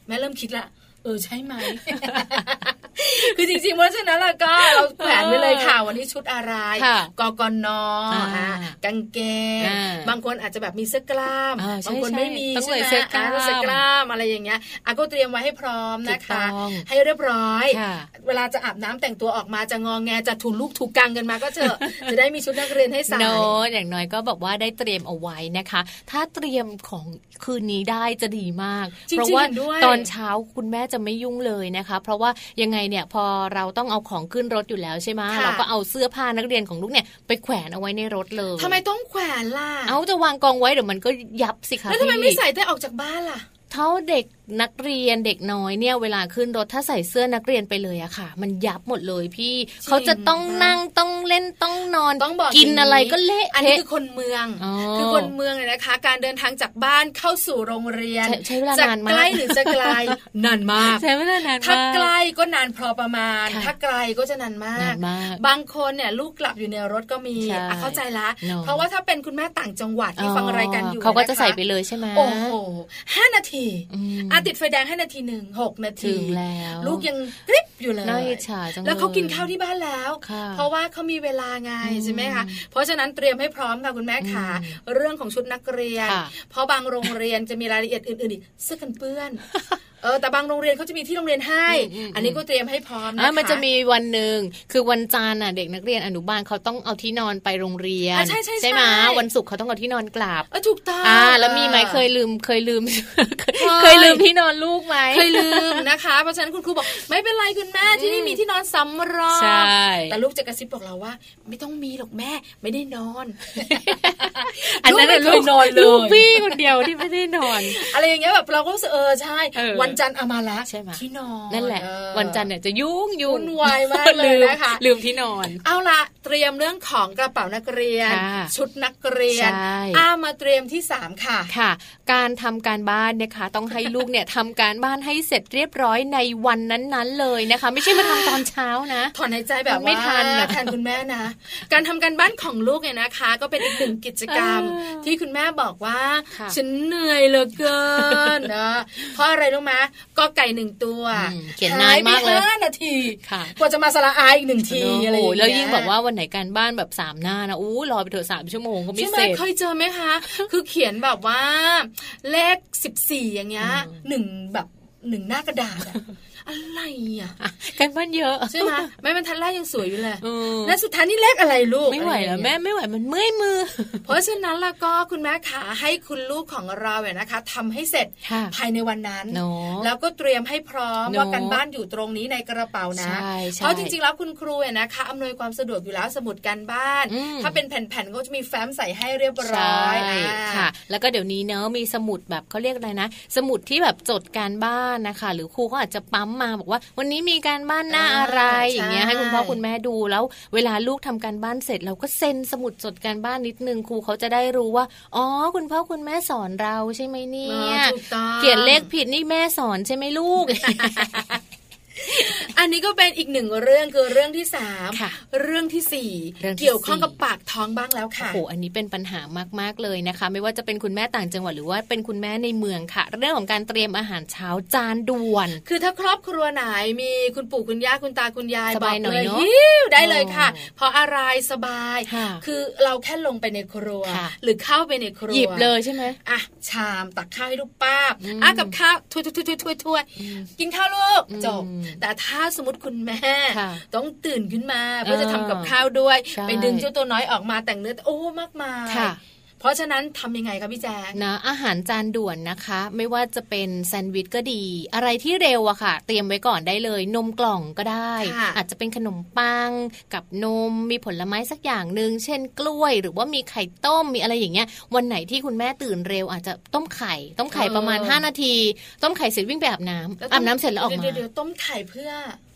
แม่เริ่มคิดละเออใช่ไหม คือจริงๆเพราะฉะนั้นเราก็เราแขวนไปเลยค่ะ วันนี้ชุดอะไรกกนกางเกงบางคนอาจจะแบบมีเสื้อกล้ามบางคนไม่มีใช่ไหมเสื้อกล้ามอะไรอย่างเงี้ยอาก็เตรียมไว้ให้พร้อมนะคะ ให้เรียบร้อย เวลาจะอาบน้ำแต่งตัวออกมาจะงองแงจะถูลูกถูกกังกันมาก็เถอะจะได้มีชุดนักเรียนให้ใส่โน้อย่างน้อยก็บอกว่าได้เตรียมเอาไว้นะคะ ถ้าเตรียมของ คืนนี้ได้จะดีมาก เพราะว่าตอนเช้าคุณแม่จะไม่ยุ่งเลยนะคะ เพราะว่ายังไงเนี่ยพอเราต้องเอาของขึ้นรถอยู่แล้วใช่ไหมเราก็เอาเสื้อผ้านักเรียนของลูกเนี่ยไปแขวนเอาไว้ในรถเลยทำไมต้องแขวนล่ะ เอาจะวางกองไว้เดี๋ยวมันก็ยับสิคะแล้วทำไมไม่ใส่ได้ออกจากบ้านล่ะเท่าเด็ก นักเรียนเด็กน้อยเนี่ยเวลาขึ้นรถถ้าใส่เสื้อนักเรียนไปเลยอะค่ะ มันยับหมดเลยพี่ เขาจะต้องนั่งต้องเล่นต้องนอนต้องบอกกินอะไรก็เละอันนี้คือคนเมืองคือคนเมืองเลยนะคะ การเดินทางจากบ้านเข้าสู่โรงเรียนใช้เวลานานมากใกล้หรือจะไกลนานมากใช้เวลานานถ้าใกล้ก็นานพอประมาณ ถ้าไกลก็จะนานมาก บางคนเนี่ยลูกกลับอยู่ในรถก็มีเข้าใจละ เพราะว่าถ้าเป็นคุณแม่ต่างจังหวัดที่ฟังรายการอยู่เขาก็จะใส่ไปเลยใช่ไหมโอ้โหห้านาทีอาติดไฟแดงให้นาทีหนึ่งหกนาทีแล้วลูกยังกริบอยู่เลยน่าอิจฉาจังแล้วเขากินข้าวที่บ้านแล้ว เพราะว่าเขามีเวลาไงใช่ไหมคะเพราะฉะนั้นเตรียมให้พร้อมค่ะคุณแม่ขาเรื่องของชุดนักเรียน เพราะบางโรงเรียนจะมีรายละเอียดอื่นๆอีกเสื้อกันเปื้อนเออแต่บางโรงเรียนเขาจะมีที่โรงเรียนให้ อันนี้ก็เตรียมให้พร้อมนะคะมันจะมีวันหนึ่งคือวันจันทร์อะเด็กนักเรียนอนุบาลเขาต้องเอาที่นอนไปโรงเรียนใช่ใช่ใช่ไหมวันศุกร์เขาต้องเอาที่นอนกลับถูกต้องอ่าแล้วมีไหมเคยลืมเคยลืม เคยลืมที่นอนลูกไหมเคยลืมนะคะเพราะฉะนั้นคุณครูบอกไม่เป็นไรคุณแม่ที่นี่มีที่นอนสำรองแต่ลูกจะกระซิบบอกเราว่า ไม่ต้องมีหรอกแม่ไม่ได้นอน อันนั้นลูกนอนเลยลูกพี่คนเดียวที่ไม่ได้นอน อะไรอย่างเงี้ยแบบเราก็เออใช่วันจันทร์เอามาแล้วใช่ไหมที่นอนนั่นแหละ วันจันทร์เนี่ยจะยุ่งยุ่งวายมากเลยนะคะลืมที่นอน เอาละเตรียมเรื่องของกระเป๋านักเรียน ชุดนักเรียนอ้ามาเตรียมที่สามค่ะค่ะ การทำการบ้านนะคะต้องให้ลูกเนี่ยทำการบ้านให้เสร็จเรียบร้อยในวันนั้นๆเลยนะคะ ไม่ใช่มาทำตอนเช้านะถอนในใจแบบไม่ทันแทนคุณแม่นะ การทำการบ้านของลูกเนี่ยนะคะ ก็เป็นอีกหนึ่งกิจกรรม ที่คุณแม่บอกว่าฉันเหนื่อยเหลือเกินนะเพราะอะไรรู้ไหมก็ไก่หนึ่งตัว เขียนนานมากเลยห้านาทีกว่าจะมาสละอายอีกหนึ่งทีอะไรอย่างเงี้ยแล้วยิ่งแบบว่าวันไหนการบ้านแบบสามหน้านะอู้รอไปเถอะสามชั่วโมงก็ไม่เสร็จเคยเจอไหมคะ คือเขียนแบบว่า เลขสิบสี่อย่างเงี้ยหนึ่งแบบหนึ่งหน้ากระดาษ อะไรอะกันบ้านเยอะใช่ไหมแม่มันทันแรกยังสวยอยู่เลยแล้วสุดท้ายนี่เลขอะไรลูกไม่ไหวแล้วแม่ไม่ไหวมันเมื่อยมือ เพราะฉะนั้นแล้วก็คุณแม่ขาให้คุณลูกของเราเนี่ยนะคะทำให้เสร็จภายในวันนั้น แล้วก็เตรียมให้พร้อมว่ากันบ้านอยู่ตรงนี้ในกระเป๋านะเพราะจริงๆแล้วคุณครูเนี่ยนะคะอำนวยความสะดวกอยู่แล้วสมุดการบ้าน ถ้าเป็นแผ่นๆก็จะมีแฟ้มใส่ให้เรียบร้อยค่ะ แล้วก็เดี๋ยวนี้เนอะมีสมุดแบบเขาเรียกอะไรนะ สมุดที่แบบจดการบ้านนะคะ หรือครูเขาอาจจะปั๊มมาบอกว่า วันนี้มีการบ้านหน้าอะไรอย่างเงี้ยให้คุณพ่อคุณแม่ดูแล้ว เวลาลูกทำการบ้านเสร็จ เราก็เซ็นสมุดจดการบ้านนิดนึงครูเขาจะได้รู้ว่าอ๋อคุณพ่อคุณแม่สอนเราใช่ไหมเนี่ยเขียนเลขผิดนี่แม่สอนใช่ไหมลูก อันนี้ก็เป็นอีกหนึ่งเรื่องคือเรื่องที่สามเรื่องที่สี่เกี่ยวข้องกับปากท้องบ้างแล้วค่ะโอ้โหอันนี้เป็นปัญหามากๆเลยนะคะ ไม่ว่าจะเป็นคุณแม่ต่างจังหวัดหรือว่าเป็นคุณแม่ในเมืองค่ะ เรื่องของการเตรียมอาหารเช้าจานด่วน คือถ้าครอบครัวไหนมีคุณปู่คุณย่าคุณตาคุณยายสบายหน่อยเนาะได้เลยค่ะ เพราะอะไรสบาย คือเราแค่ลงไปในครัว หรือเข้าไปในครัวหยิบเลยใช่ไหมอะชามตักข้าวให้ลูกป้าอะกับข้าวถ้วยถ้วยถ้วยถ้วยถ้วยกินข้าวลูกจบแต่ถ้าสมมติคุณแม่ ต้องตื่นขึ้นมาเพื่อจะทำกับข้าวด้วย ไปดึงเจ้าตัวน้อยออกมาแต่งเนื้อโอ้มากมาย เพราะฉะนั้นทำยังไงคะพี่แจ๊นะอาหารจานด่วนนะคะ ไม่ว่าจะเป็นแซนด์วิชก็ดี อะไรที่เร็วอะค่ะ เตรียมไว้ก่อนได้เลย นมกล่องก็ได้ อาจจะเป็นขนมปังกับนมมีผลไม้สักอย่างหนึ่งเช่น กล้วย หรือว่ามีไข่ต้มมีอะไรอย่างเงี้ย วันไหนที่คุณแม่ตื่นเร็ว อาจจะต้มไข่ต้มไข่ประมาณ 5 นาที ต้มไข่เสร็จวิ่งไปอาบน้ำอาบน้ำเสร็จแล้วออกมาเดี๋ยวต้มไข่เพื่อ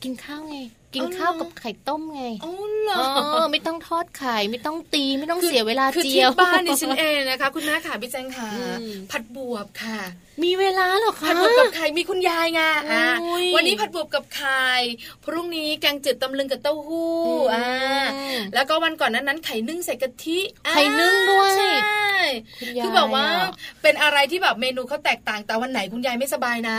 กินข้าวไง กินข้าวกับไข่ต้มไงอ๋อเหรอไม่ต้องทอดไข่ไม่ต้องตีไม่ต้องเสียเวลาเจียวคือที่บ้านนี่ฉันเองนะคะคุณแม่ค่ะพี่แจงค่ะผัดบวบค่ะ มีเวลาหรอคะผัดบวบกับไข่มีคุณยายไงวันนี้ผัดบวบกับไข่พรุ่งนี้แกงจืดตำลึงกับเต้าหู้อ่าแล้วก็วันก่อนนั้นนั้นไข่นึ่งใส่กะทิไข่นึ่งด้วยใช่คือแบบว่าเป็นอะไรที่แบบเมนูเขาแตกต่างแต่วันไหนคุณยายไม่สบายนะ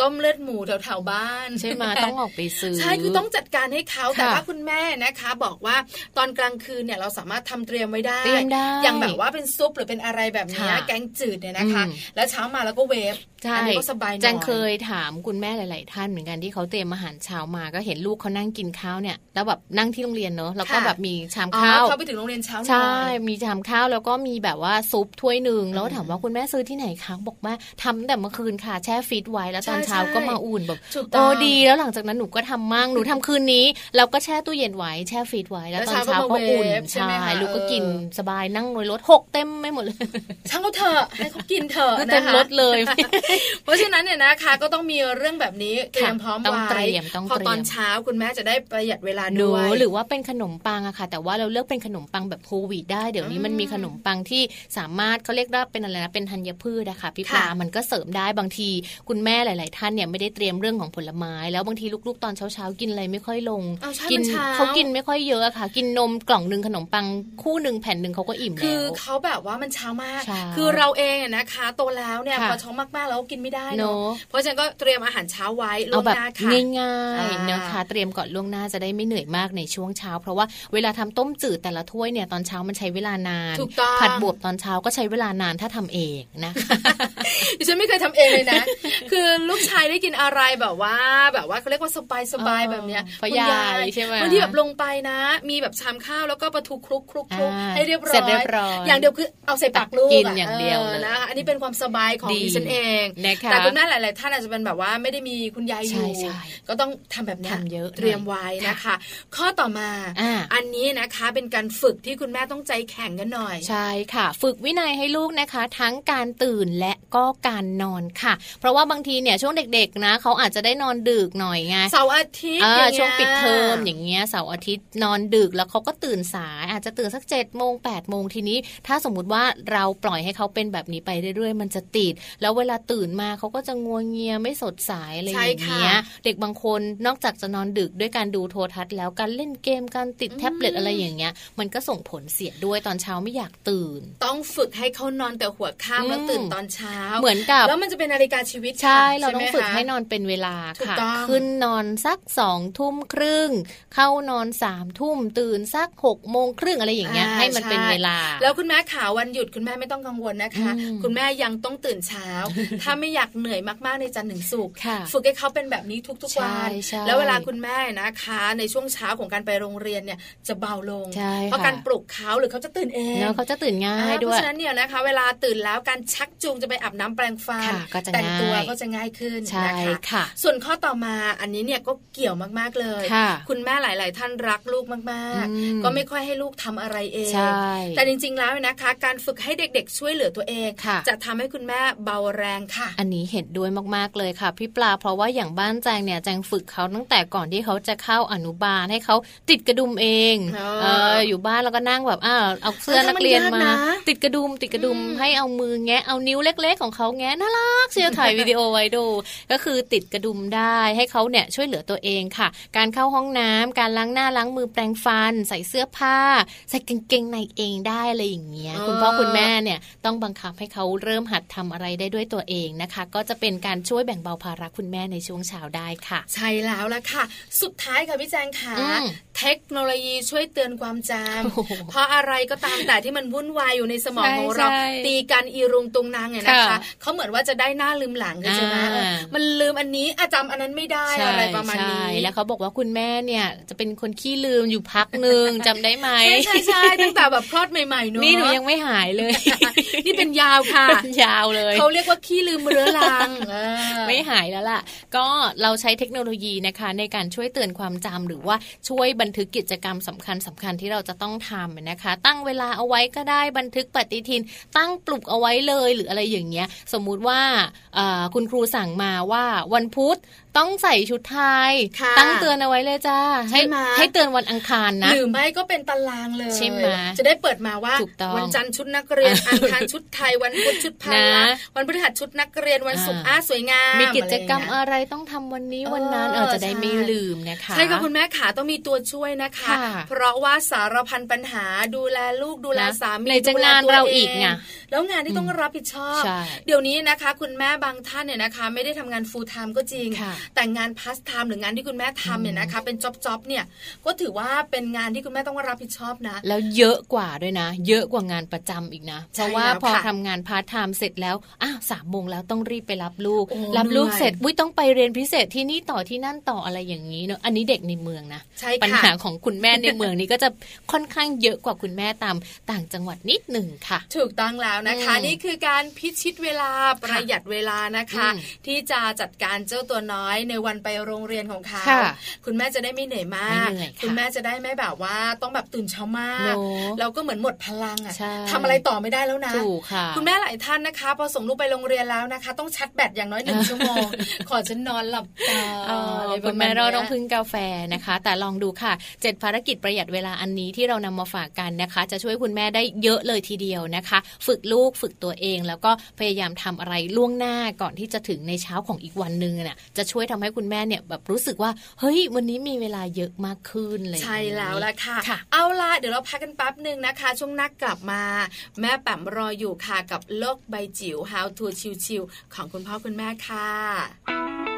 ต้มเลือดหมูแถวแถวบ้านใช่ไหมต้องออกไปซื้อใช่คือต้องจัดการให้เขาแต่ถ้าคุณแม่นะคะ บอกว่าตอนกลางคืนเนี่ยเราสามารถทำเตรียมไว้ได้เตรียมได้ อย่างแบบว่าเป็นซุปหรือเป็นอะไรแบบนี้แกงจืดเนี่ยนะคะ แล้วเช้ามาแล้วก็เวฟอันนี้ก็สบายหน่อยจังเคยถามคุณแม่หลาย ๆ ท่านเหมือนกันที่เขาเตรียมอาหารเช้ามาก็เห็นลูกเขานั่งกินข้าวเนี่ยแล้วแบบนั่งที่โรงเรียนเนอะแล้วก็แบบมีชามข้าวเขาไปถึงโรงเรียนเช้าใช่มีชามข้าวแล้วก็มีแบบว่าซุปถ้วยหนึ่งแล้วถามว่าคุณแม่ซื้อที่ไหนคะบอกว่าทำแต่เมื่อคืนค่ะแช่ฟีดไว้แล้วตอนเช้าก็มาอุ่นแบบโอ้ดีแล้วหลังจากนั้นหนูก็ทำมั่งหนูทำคืนนี้แล้วก็แช่ตู้เย็นไว้แช่ฟีดไว้แล้วตอนเช้าก็อุ่นใช่ลูกก็กินสบายนั่งรถหกเต็มไม่หมดเลยช่างเขาเถอะให้เขากินเถอะเต็มรถเลย เพราะฉะนั้นเนี่ยนะคะก็ต้องมีเรื่องแบบนี้เตรียมพร้อมไว้พอตอนเช้าคุณแม่จะได้ประหยัดเวลาด้วยหรือว่าเป็นขนมปังอะค่ะ แต่ว่าเราเลือกเป็นขนมปังแบบโควิดได้เดี๋ยวนี้มันมีขนมปังที่สามารถเขาเรียกว่าเป็นอะไรนะเป็นธัญพืชนะคะพี่ปลามันก็เสริมได้บางทีคุณแม่หลาย ๆท่านเนี่ยไม่ได้เตรียมเรื่องของผลไม้ แล้วบางทีลูกๆ ตอนเช้าๆกินอะไรไม่ค่อยลง กินเขากินไม่ค่อยเยอะค่ะ กินนมกล่องหนึ่งขนมปังคู่หนึ่งแผ่นหนึ่งเขาก็อิ่มแล้วคือเขาแบบว่ามันเช้ามาก คือเราเองนะคะโตแล้วเนี่ยพอท้องมากๆแล้วกินไม่ได้เนาะเพราะฉะนั้นก็เตรียมอาหารเช้าไว้ล่วงหน้าค่ะง่ายๆนะคะเตรียมก่อนล่วงหน้าจะได้ไม่เหนื่อยมากในช่วงเช้า เพราะว่าเวลาทำต้มจืดแต่ละถ้วยเนี่ยตอนเช้ามันใช้เวลานานผัดบวบตอนเช้าก็ใช้เวลานานถ้าทำเองนะดิฉันไม่เคยทำเองเลยนะ คือลูกชายได้กินอะไรแบบว่า แบบว่าเขาเรียกว่าสบายสบายแบบเนี้ยคุณยายใช่ไหมบางทีแบบลงไปนะ มีแบบชามข้าวแล้วก็ปลาทูคลุกคลุกคลุกให้เรียบร้อยอย่างเดียวคือเอาใส่ปากลูกกินอย่างเดียวนะอันนี้เป็นความสบายของดิฉันเองแต่คุณแม่หลาย ๆ ท่านอาจจะเป็นแบบว่าไม่ได้มีคุณยายอยู่ก็ต้องทำแบบนี้เตรียมไว้นะคะ ข้อต่อมาอันนี้นะคะเป็นการฝึกที่คุณแม่ต้องใจแข็งกันหน่อย ใช่ค่ะ ฝึกวินัยให้ลูกนะคะ ทั้งการตื่นและก็การนอนค่ะ เพราะว่าบางทีเนี่ยช่วงเด็ก ๆ นะเขาอาจจะได้นอนดึกหน่อยไงเสาร์อาทิตย์ช่วงปิดเทอมอย่างเงี้ยเสาร์อาทิตย์นอนดึกแล้วเขาก็ตื่นสาย อาจจะตื่นสักเจ็ดโมงแปดโมงทีนี้ ถ้าสมมุติว่าเราปล่อยให้เขาเป็นแบบนี้ไปเรื่อยๆ มันจะติด แล้วเวลาตื่นมาเขาก็จะงัวเงียไม่สดใสอะไรอย่างเงี้ยเด็กบางคนนอกจากจะนอนดึกด้วยการดูโทรทัศน์แล้วการเล่นเกมการติดแท็บเล็ตอะไรอย่างเงี้ยมันก็ส่งผลเสียด้วยตอนเช้าไม่อยากตื่น ต้องฝึกให้เขานอนแต่หัวค่ำแล้วตื่นตอนเช้าเหมือนกับแล้วมันจะเป็นนาฬิกาชีวิตใช่เราต้องฝึกให้นอนเป็นเวลาค่ะ ขึ้นนอนสักสองทุ่มครึ่ง เข้านอนสามทุ่มตื่นสักหกโมงครึ่งอะไรอย่างเงี้ยให้มันเป็นเวลา แล้วคุณแม่ขาวันหยุดคุณแม่ไม่ต้องกังวลนะคะ คุณแม่ยังต้องตื่นเช้า ถ้าไม่อยากเหนื่อยมากๆในจันทร์ถึงศุกร์ฝึกให้เขาเป็นแบบนี้ทุกๆวันแล้วเวลาคุณแม่นะคะ ในช่วงเช้าของการไปโรงเรียนเนี่ยจะเบาลง เพราะการปลุกเขาหรือเขาจะตื่นเองเนาะเขาจะตื่นง่ายด้วยเพราะฉะนั้นเนี่ยนะคะ เวลาตื่นแล้วการชักจูงจะไปอาบน้ำแปรงฟันแต่งตัวก็จะง่ายขึ้นนะคะส่วนข้อต่อมาอันนี้เนี่ยก็เกี่ยวมากๆเลยคุณแม่หลาย ๆ ท่านรักลูกมากๆ ก็ไม่ค่อยให้ลูกทำอะไรเอง แต่จริง ๆ แล้วนะคะ การฝึกให้เด็ก ๆ ช่วยเหลือตัวเอง จะทำให้คุณแม่เบาแรงค่ะ อันนี้เห็นด้วยมากๆเลยค่ะพี่ปลาเพราะว่าอย่างบ้านแจงเนี่ยแจงฝึกเขาตั้งแต่ก่อนที่เขาจะเข้าอนุบาลให้เขาติดกระดุมเองเอออยู่บ้านแล้วก็นั่งแบบอ้าเอาเสื้อนักเรียนมา ติดกระดุมติดกระดุมให้เอามือแงะเอานิ้วเล็ก ๆ ของเขาแงะน่ารักเชียร์ถ่ายวิดีโอไว้ดูก็คือติดกระดุมได้ให้เขาเนี่ยช่วยเหลือตัวเองค่ะ การเข้าห้องน้ำการล้างหน้าล้างมือแปรงฟัน ใส่เสื้อผ้า ใส่กางเกงในเองได้อะไรอย่างเงี้ยคุณพ่อคุณแม่เนี่ยต้องบังคับให้เขาเริ่มหัดทำอะไรได้ด้วยตัวเองนะคะ ก็จะเป็นการช่วยแบ่งเบาภาระคุณแม่ในช่วงเช้าได้ค่ะ ใช่แล้วละค่ะ สุดท้ายค่ะพี่แจงค่ะเทคโนโลยีช่วยเตือนความจำเพราะอะไรก็ตามแต่ที่มันวุ่นวายอยู่ในสมองของเราตีกันอีรุงตุงนางเนี่ยนะคะเขาเหมือนว่าจะได้หน้าลืมหลังใช่ไหมมันลืมอันนี้อาจำอันนั้นไม่ได้อะไรประมาณนี้แล้วเขาบอกว่าคุณแม่เนี่ย จะเป็นคนขี้ลืมอยู่พักหนึ่งจำได้ไหมใช่ใช่ใช่ตั้งแต่แบบคลอดใหม่ๆเนาะนี่หนูยังไม่หายเลย นี่เป็นยาวค่ะยาวเลยเขาเรียกว่าขี้ลืมเรื้อรังไม่หายแล้วล่ะ ก็เราใช้เทคโนโลยีนะคะ ในการช่วยเตือนความจำหรือว่าช่วยบันทึกกิจกรรมสำคัญสำคัญที่เราจะต้องทำนะคะ ตั้งเวลาเอาไว้ก็ได้บันทึกปฏิทิน ตั้งปลุกเอาไว้เลยหรืออะไรอย่างเงี้ย สมมุติว่าคุณครูสั่งมาว่าวันพุธต้องใส่ชุดไทย ตั้งเตือนเอาไว้เลยจ้าให้ให้เตือนวันอังคารนะหรือไม่ก็เป็นตารางเลยใช่ไหมจะได้เปิดมาว่าวันจันทร์ชุดนักเรียนอังคารชุดไทยวันพุธชุดพละวันพฤหัสชุดนักเรียนวันศุกร์อาสวยงามมีกิจกรรมอะไรต้องทำวันนี้วันนั้นเออจะได้ไม่ลืมนะคะใช่ค่ะคุณแม่ขาต้องมีตัวช่วยนะคะ เพราะว่าสารพันปัญหาดูแลลูกดูแลสามีดูแลตัวเองแล้วงานที่ต้องรับผิดชอบ เดี๋ยวนี้นะคะ คุณแม่บางท่านเนี่ยนะคะ ไม่ได้ได้ทำงาน full-time ก็จริงแต่งานพาสไทม์หรืองานที่คุณแม่ทำเนี่ยนะคะ เป็น job job เนี่ยก็ถือว่าเป็นงานที่คุณแม่ต้องรับผิดชอบนะ แล้วเยอะกว่าด้วยนะ เยอะกว่างานประจำอีกนะ เพราะว่าพอทำงานพาร์ทไทม์เสร็จแล้วอ้าวสามโมงแล้วต้องรีบไปรับลูก รับลูกเสร็จวุ้ยต้องไปเรียนพิเศษที่นี่ต่อที่นั่นต่ออะไรอย่างนี้เนอะอันนี้เด็กในเมืองนะปัญหาของคุณแม่ในเมืองนี้ก็จะค่อนข้างเยอะกว่าคุณแม่ตามต่างจังหวัดนิดหนึ่งค่ะ ถูกต้องแล้วนะคะนี่คือการพิชิตเวลาประหยัดเวลานะคะ ที่จะจัดการเจ้าตัวน้อยในวันไปโรงเรียนของเขาคุณแม่จะได้ไม่เหนื่อยมาก คุณแม่จะได้ไม่แบบว่าต้องแบบตื่นเช้ามากแล้วก็เหมือนหมดพลังอะทำอะไรต่อไม่ได้แล้วนะคุณแม่หลายท่านนะคะพอส่งลูกไปโรงเรียนแล้วนะคะ ต้องชัดแบตอย่างน้อยหนึ่งชั่วโมงขอฉันนอนหลับตาคุณแม่เราต้องพึ่งกาแฟนะคะ แต่ลองดูค่ะเจ็ดภารกิจประหยัดเวลาอันนี้ที่เรานำมาฝากกันนะคะ จะช่วยคุณแม่ได้เยอะเลยทีเดียวนะคะ ฝึกลูกฝึกตัวเอง แล้วก็พยายามทำอะไรล่วงหน้าก่อนที่จะถึงในเช้าของอีกวันหนึ่งน่ะจะช่วยทำให้คุณแม่เนี่ยแบบรู้สึกว่า เฮ้ย วันนี้มีเวลาเยอะมากขึ้นเลยใช่แล้วละค่ะคะเอาละเดี๋ยวเราพักกันแป๊บหนึ่งนะคะ ช่วงนักกลับมา แม่แปมรออยู่ค่ะกับโลกใบจิ๋ว How to ชิวๆของคุณพ่อคุณแม่ค่ะจะ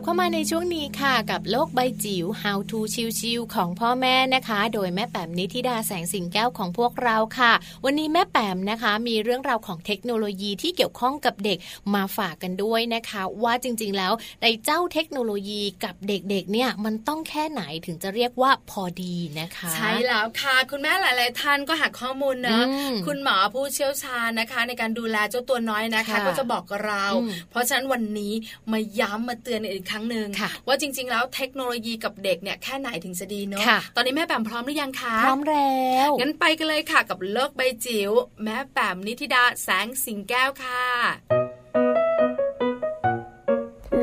บเข้ามาในช่วงนี้ค่ะ กับโลกใบจิ๋ว How to ชิวๆของพ่อแม่นะคะ โดยแม่แป๋มนิธิดาแสงสิงแก้วของพวกเราค่ะ วันนี้แม่แป๋มนะคะ มีเรื่องราวของเทคโนโลยีที่เกี่ยวข้องกับเด็กมาฝากกันด้วยนะคะ ว่าจริงๆแล้วในเจ้าเทคโนโลยีกับเด็กๆเนี่ยมันต้องแค่ไหนถึงจะเรียกว่าพอดีนะคะ ใช่แล้วค่ะ คุณแม่หลายๆท่านก็หาข้อมูลเนอะคุณหมอผู้เชี่ยวชาญนะคะ ในการดูแลเจ้าตัวน้อยนะคะ ก็จะบอกเรา เพราะฉะนั้นวันนี้มาย้ำมาเตือนอีกครั้งหนึ่งว่าจริง ๆ แล้วเทคโนโลยีกับเด็กเนี่ยแค่ไหนถึงจะดีเนาะตอนนี้แม่แปมพร้อมหรือยังคะพร้อมแล้วงั้นไปกันเลยค่ะกับโลกใบจิ๋วแม่แปมนิธิดาแสงสิงแก้วค่ะ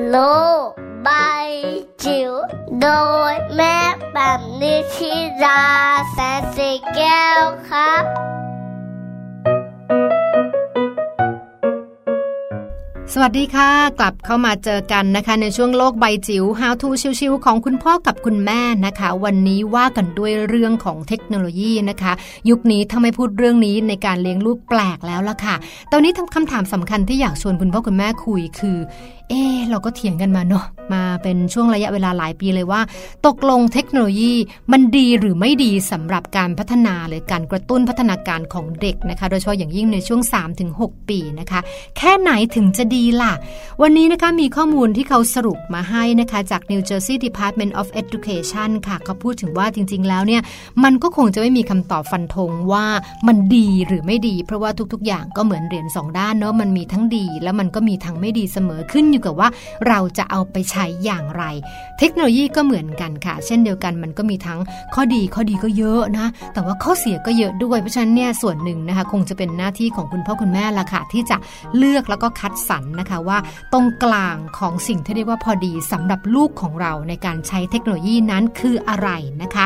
โลกใบจิ๋วโดยแม่แบบนิชิราแสนสีแก้วครับ สวัสดีค่ะ กลับเข้ามาเจอกันนะคะ ในช่วงโลกใบจิ๋ว How to ชิวๆของคุณพ่อกับคุณแม่นะคะ วันนี้ว่ากันด้วยเรื่องของเทคโนโลยีนะคะ ยุคนี้ถ้าไม่พูดเรื่องนี้ในการเลี้ยงลูกแปลกแล้วล่ะค่ะ ตอนนี้ทำคำถามสำคัญที่อยากชวนคุณพ่อคุณแม่คุยคือ เออเราก็เถียงกันมาเนาะมาเป็นช่วงระยะเวลาหลายปีเลยว่า ตกลงเทคโนโลยีมันดีหรือไม่ดีสำหรับการพัฒนาหรือการกระตุ้นพัฒนาการของเด็กนะคะ โดยเฉพาะอย่างยิ่งในช่วง 3-6 ปีนะคะ แค่ไหนถึงจะดีล่ะ วันนี้นะคะมีข้อมูลที่เขาสรุปมาให้นะคะจาก New Jersey Department of Education ค่ะเขาพูดถึงว่าจริง ๆ แล้วเนี่ยมันก็คงจะไม่มีคำตอบฟันธงว่ามันดีหรือไม่ดี เพราะว่าทุกๆ อย่างก็เหมือนเหรียญสองด้านเนาะมันมีทั้งดี แล้วมันก็มีทั้งไม่ดีเสมอขึ้นอยู่กับว่าเราจะเอาไปใช้อย่างไร เทคโนโลยีก็เหมือนกันค่ะ เช่นเดียวกันมันก็มีทั้งข้อดีข้อดีก็เยอะนะ แต่ว่าข้อเสียก็เยอะด้วยเพราะฉะนั้นเนี่ยส่วนหนึ่งนะคะ คงจะเป็นหน้าที่ของคุณพ่อคุณแม่ละค่ะที่จะเลือกแล้วก็คัดสรรนะคะว่า ตรงกลางของสิ่งที่เรียกว่าพอดีสำหรับลูกของเราในการใช้เทคโนโลยีนั้นคืออะไรนะคะ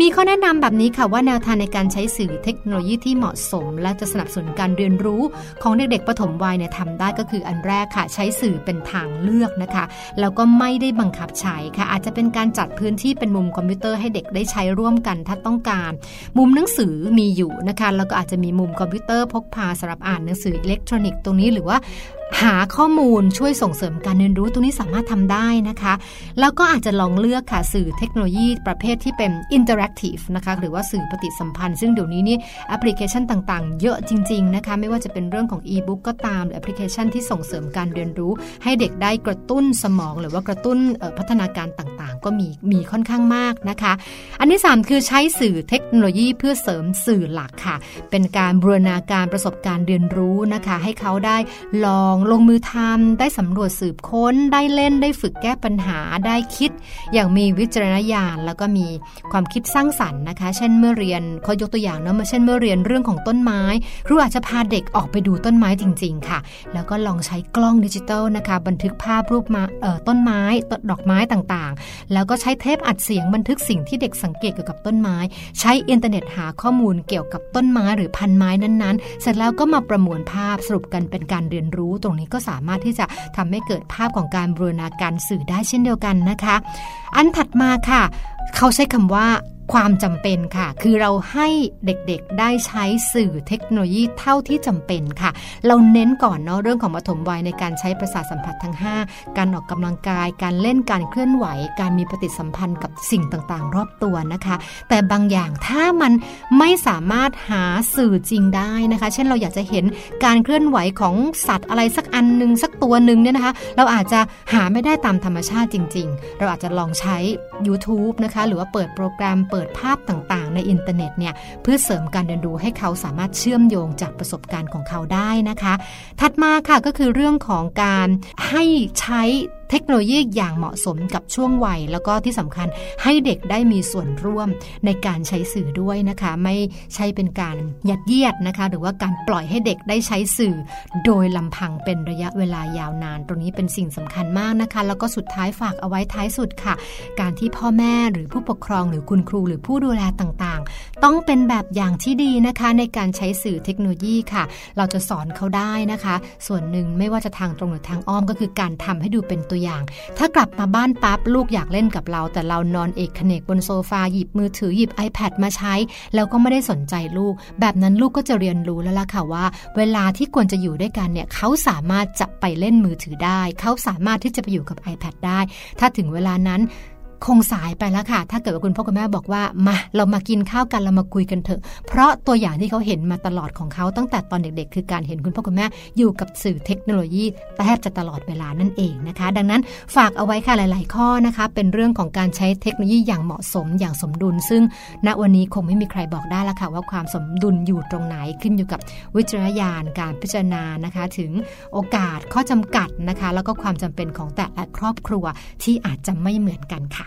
มีข้อแนะนำแบบนี้ค่ะว่าแนวทางในการใช้สื่อเทคโนโลยีที่เหมาะสม และจะสนับสนุนการเรียนรู้ของเด็กๆปฐมวัยเนี่ยทำได้ก็คืออันแรกค่ะ ใช้สื่อเป็นทางเลือกนะคะ แล้วก็ไม่ได้บังคับใช้ค่ะ อาจจะเป็นการจัดพื้นที่เป็นมุมคอมพิวเตอร์ให้เด็กได้ใช้ร่วมกันถ้าต้องการ มุมหนังสือมีอยู่นะคะ แล้วก็อาจจะมีมุมคอมพิวเตอร์พกพาสำหรับอ่านหนังสืออิเล็กทรอนิกส์ตรงนี้หรือว่าหาข้อมูลช่วยส่งเสริมการเรียนรู้ตรงนี้สามารถทำได้นะคะ แล้วก็อาจจะลองเลือกค่ะสื่อเทคโนโลยีประเภทที่เป็น interactive นะคะหรือว่าสื่อปฏิสัมพันธ์ ซึ่งเดี๋ยวนี้นี่แอปพลิเคชันต่างๆ เยอะจริงๆนะคะไม่ว่าจะเป็นเรื่องของอีบุ๊กก็ตามหรือแอปพลิเคชันที่ส่งเสริมการเรียนรู้ ให้เด็กได้กระตุ้นสมอง หรือว่ากระตุ้นพัฒนาการต่างๆ ก็มีมีค่อนข้างมากนะคะ อันที่ 3 คือใช้สื่อเทคโนโลยีเพื่อเสริมสื่อหลักค่ะ เป็นการบูรณาการประสบการณ์เรียนรู้นะคะ ให้เขาได้ลองลงมือทำได้สำรวจสืบค้น ได้เล่นได้ฝึกแก้ปัญหาได้คิด อย่างมีวิจารณญาณแล้วก็มีความคิดสร้างสรรค์นะคะ เช่นเมื่อเรียนเขายกตัวอย่างเนาะเช่นเมื่อเรียนเรื่องของต้นไม้ครูอาจจะพาเด็กออกไปดูต้นไม้จริง ๆ ค่ะ แล้วก็ลองใช้กล้องดิจิตอลนะคะ บันทึกภาพรูปมาเอ่อต้นไม้ดอกไม้ต่างๆ แล้วก็ใช้เทปอัดเสียงบันทึกสิ่งที่เด็กสังเกตเกี่ยวกับต้นไม้ ใช้อินเทอร์เน็ตหาข้อมูลเกี่ยวกับต้นไม้หรือพันธุ์ไม้นั้นๆ เสร็จแล้วก็มาประมวลภาพสรุปกันเป็นการเรียนรู้ตรงนี้ก็สามารถที่จะทำให้เกิดภาพของการบูรณาการสื่อได้เช่นเดียวกันนะคะ อันถัดมาค่ะ เขาใช้คำว่า ความจำเป็นค่ะ คือเราให้เด็กๆได้ใช้สื่อเทคโนโลยีเท่าที่จำเป็นค่ะ เราเน้นก่อนเนาะเรื่องของปฐมวัยในการใช้ประสาทสัมผัสทั้ง 5 การออกกำลังกาย การเล่นการเคลื่อนไหว การมีปฏิสัมพันธ์กับสิ่งต่างๆ รอบตัวนะคะ แต่บางอย่างถ้ามันไม่สามารถหาสื่อจริงได้นะคะ เช่นเราอยากจะเห็นการเคลื่อนไหวของสัตว์อะไรสักอันหนึ่งสักตัวหนึ่งเนี่ยนะคะ เราอาจจะหาไม่ได้ตามธรรมชาติจริง ๆ เราอาจจะลองใช้ YouTube นะคะหรือว่าเปิดโปรแกรมเปิดภาพต่างๆ ในอินเทอร์เน็ตเนี่ยเพื่อเสริมการเรียนรู้ให้เขาสามารถเชื่อมโยงจากประสบการณ์ของเขาได้นะคะ ถัดมาค่ะก็คือเรื่องของการให้ใช้ เทคโนโลยีอย่างเหมาะสมกับช่วงวัย แล้วก็ที่สำคัญให้เด็กได้มีส่วนร่วมในการใช้สื่อด้วยนะคะ ไม่ใช่เป็นการยัดเยียดนะคะ หรือว่าการปล่อยให้เด็กได้ใช้สื่อ โดยลำพังเป็นระยะเวลายาวนาน ตรงนี้เป็นสิ่งสำคัญมากนะคะ แล้วก็สุดท้ายฝากเอาไว้ท้ายสุดค่ะ การที่พ่อแม่หรือผู้ปกครองหรือคุณครูหรือผู้ดูแลต่างๆ ต้องเป็นแบบอย่างที่ดีนะคะในการใช้สื่อเทคโนโลยีค่ะ เราจะสอนเขาได้นะคะ ส่วนหนึ่งไม่ว่าจะทางตรงหรือทางอ้อมก็คือการทำให้ดูเป็นตัวตัวอย่าง ถ้ากลับมาบ้านปั๊บลูกอยากเล่นกับเรา แต่เรานอนเอกเนกบนโซฟาหยิบมือถือหยิบ iPad มาใช้ แล้วก็ไม่ได้สนใจลูก แบบนั้นลูกก็จะเรียนรู้แล้วล่ะค่ะว่า เวลาที่ควรจะอยู่ด้วยกันเนี่ยเขาสามารถจะไปเล่นมือถือได้ เขาสามารถที่จะไปอยู่กับ iPad ได้ ถ้าถึงเวลานั้น คงสายไปแล้วค่ะ ถ้าเกิดว่าคุณพ่อคุณแม่บอกว่ามาเรามากินข้าวกันเรามาคุยกันเถอะ เพราะตัวอย่างที่เขาเห็นมาตลอดของเขาตั้งแต่ตอนเด็กๆ คือการเห็นคุณพ่อคุณแม่อยู่กับสื่อเทคโนโลยีแทบจะตลอดเวลานั่นเองนะคะ ดังนั้นฝากเอาไว้ค่ะหลาย ๆ ข้อนะคะ เป็นเรื่องของการใช้เทคโนโลยีอย่างเหมาะสมอย่างสมดุล ซึ่งณวันนี้คงไม่มีใครบอกได้ละค่ะว่าความสมดุลอยู่ตรงไหนขึ้นอยู่กับวิจารณญาณการพิจารณานะคะ ถึงโอกาสข้อจำกัดนะคะ แล้วก็ความจำเป็นของแต่ละครอบครัวที่อาจจะไม่เหมือนกันค่ะ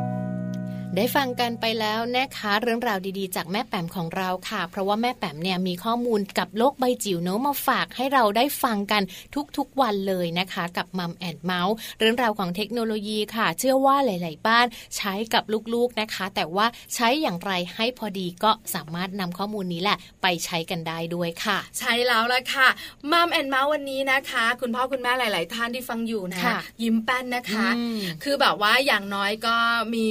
ได้ฟังกันไปแล้วนะคะเรื่องราวดีๆ จากแม่แปมของเราค่ะ เพราะว่าแม่แปมเนี่ยมีข้อมูลกับโลกใบจิ๋วเนาะมาฝากให้เราได้ฟังกันทุกๆวันเลยนะคะ กับมัมแอนเมาส์เรื่องราวของเทคโนโลยีค่ะ เชื่อว่าหลาย ๆ บ้านใช้กับลูกๆนะคะ แต่ว่าใช้อย่างไรให้พอดีก็สามารถนำข้อมูลนี้แหละ ไปใช้กันได้ด้วยค่ะ ใช่แล้วละค่ะมัมแอนเมาส์วันนี้นะคะ คุณพ่อคุณแม่หลาย ๆ ท่านที่ฟังอยู่นะยิ้มแป้นนะคะ คือแบบว่าอย่างน้อยก็มี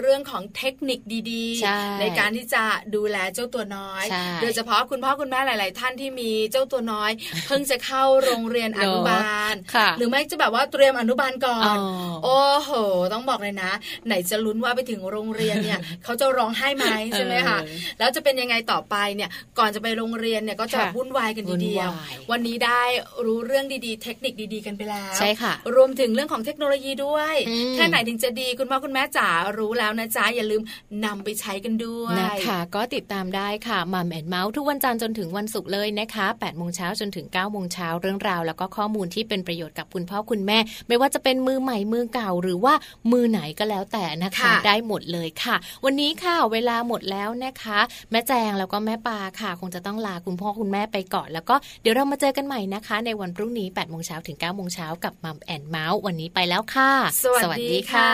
เรื่องของเทคนิคดีๆในการที่จะดูแลเจ้าตัวน้อย โดยเฉพาะคุณพ่อคุณแม่หลาย ๆ ท่านที่มีเจ้าตัวน้อย เพิ่งจะเข้าโรงเรียนอนุบาล หรือไม่จะแบบว่าเตรียมอนุบาลก่อน โอ้โห ต้องบอกเลยนะ ไหนจะลุ้นว่าไปถึงโรงเรียนเนี่ยเขาจะร้องไห้ไหมใช่ไหมคะแล้วจะเป็นยังไงต่อไปเนี่ยก่อนจะไปโรงเรียนเนี่ยก็จะวุ่นวายกันทีเดียว วันนี้ได้รู้เรื่องดีๆ เทคนิคดีๆ กันไปแล้วใช่ค่ะ รวมถึงเรื่องของเทคโนโลยีด้วยแค่ไหนถึงจะดีคุณพ่อคุณแม่จ๋ารู้แล้วนะจ๊ะอย่าลืมนำไปใช้กันด้วยนะคะก็ติดตามได้ค่ะมัมแอนเมาส์ทุกวันจันทร์จนถึงวันศุกร์เลยนะคะ8ปดโมงเช้าจนถึง9ก้าโมงเช้าเรื่องราว แล้วก็ข้อมูลที่เป็นประโยชน์กับคุณพ่อคุณแม่ ไม่ว่าจะเป็นมือใหม่มือเก่าหรือว่ามือไหนก็แล้วแต่นะคะ ได้หมดเลยค่ะ วันนี้ค่ะเวลาหมดแล้วนะคะ แม่แจงแล้วก็แม่ปาค่ะ คงจะต้องลาคุณพ่อคุณแม่ไปก่อน แล้วก็เดี๋ยวเรามาเจอกันใหม่นะคะ ในวันพรุ่งนี้8ปดโมงเช้าถึง9ก้าโมงเช้ากับมัมแอนเมาส์วันนี้ไปแล้วค่ะ สวัสดีค่ะ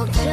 บอ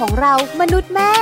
ของเรามนุษย์แม่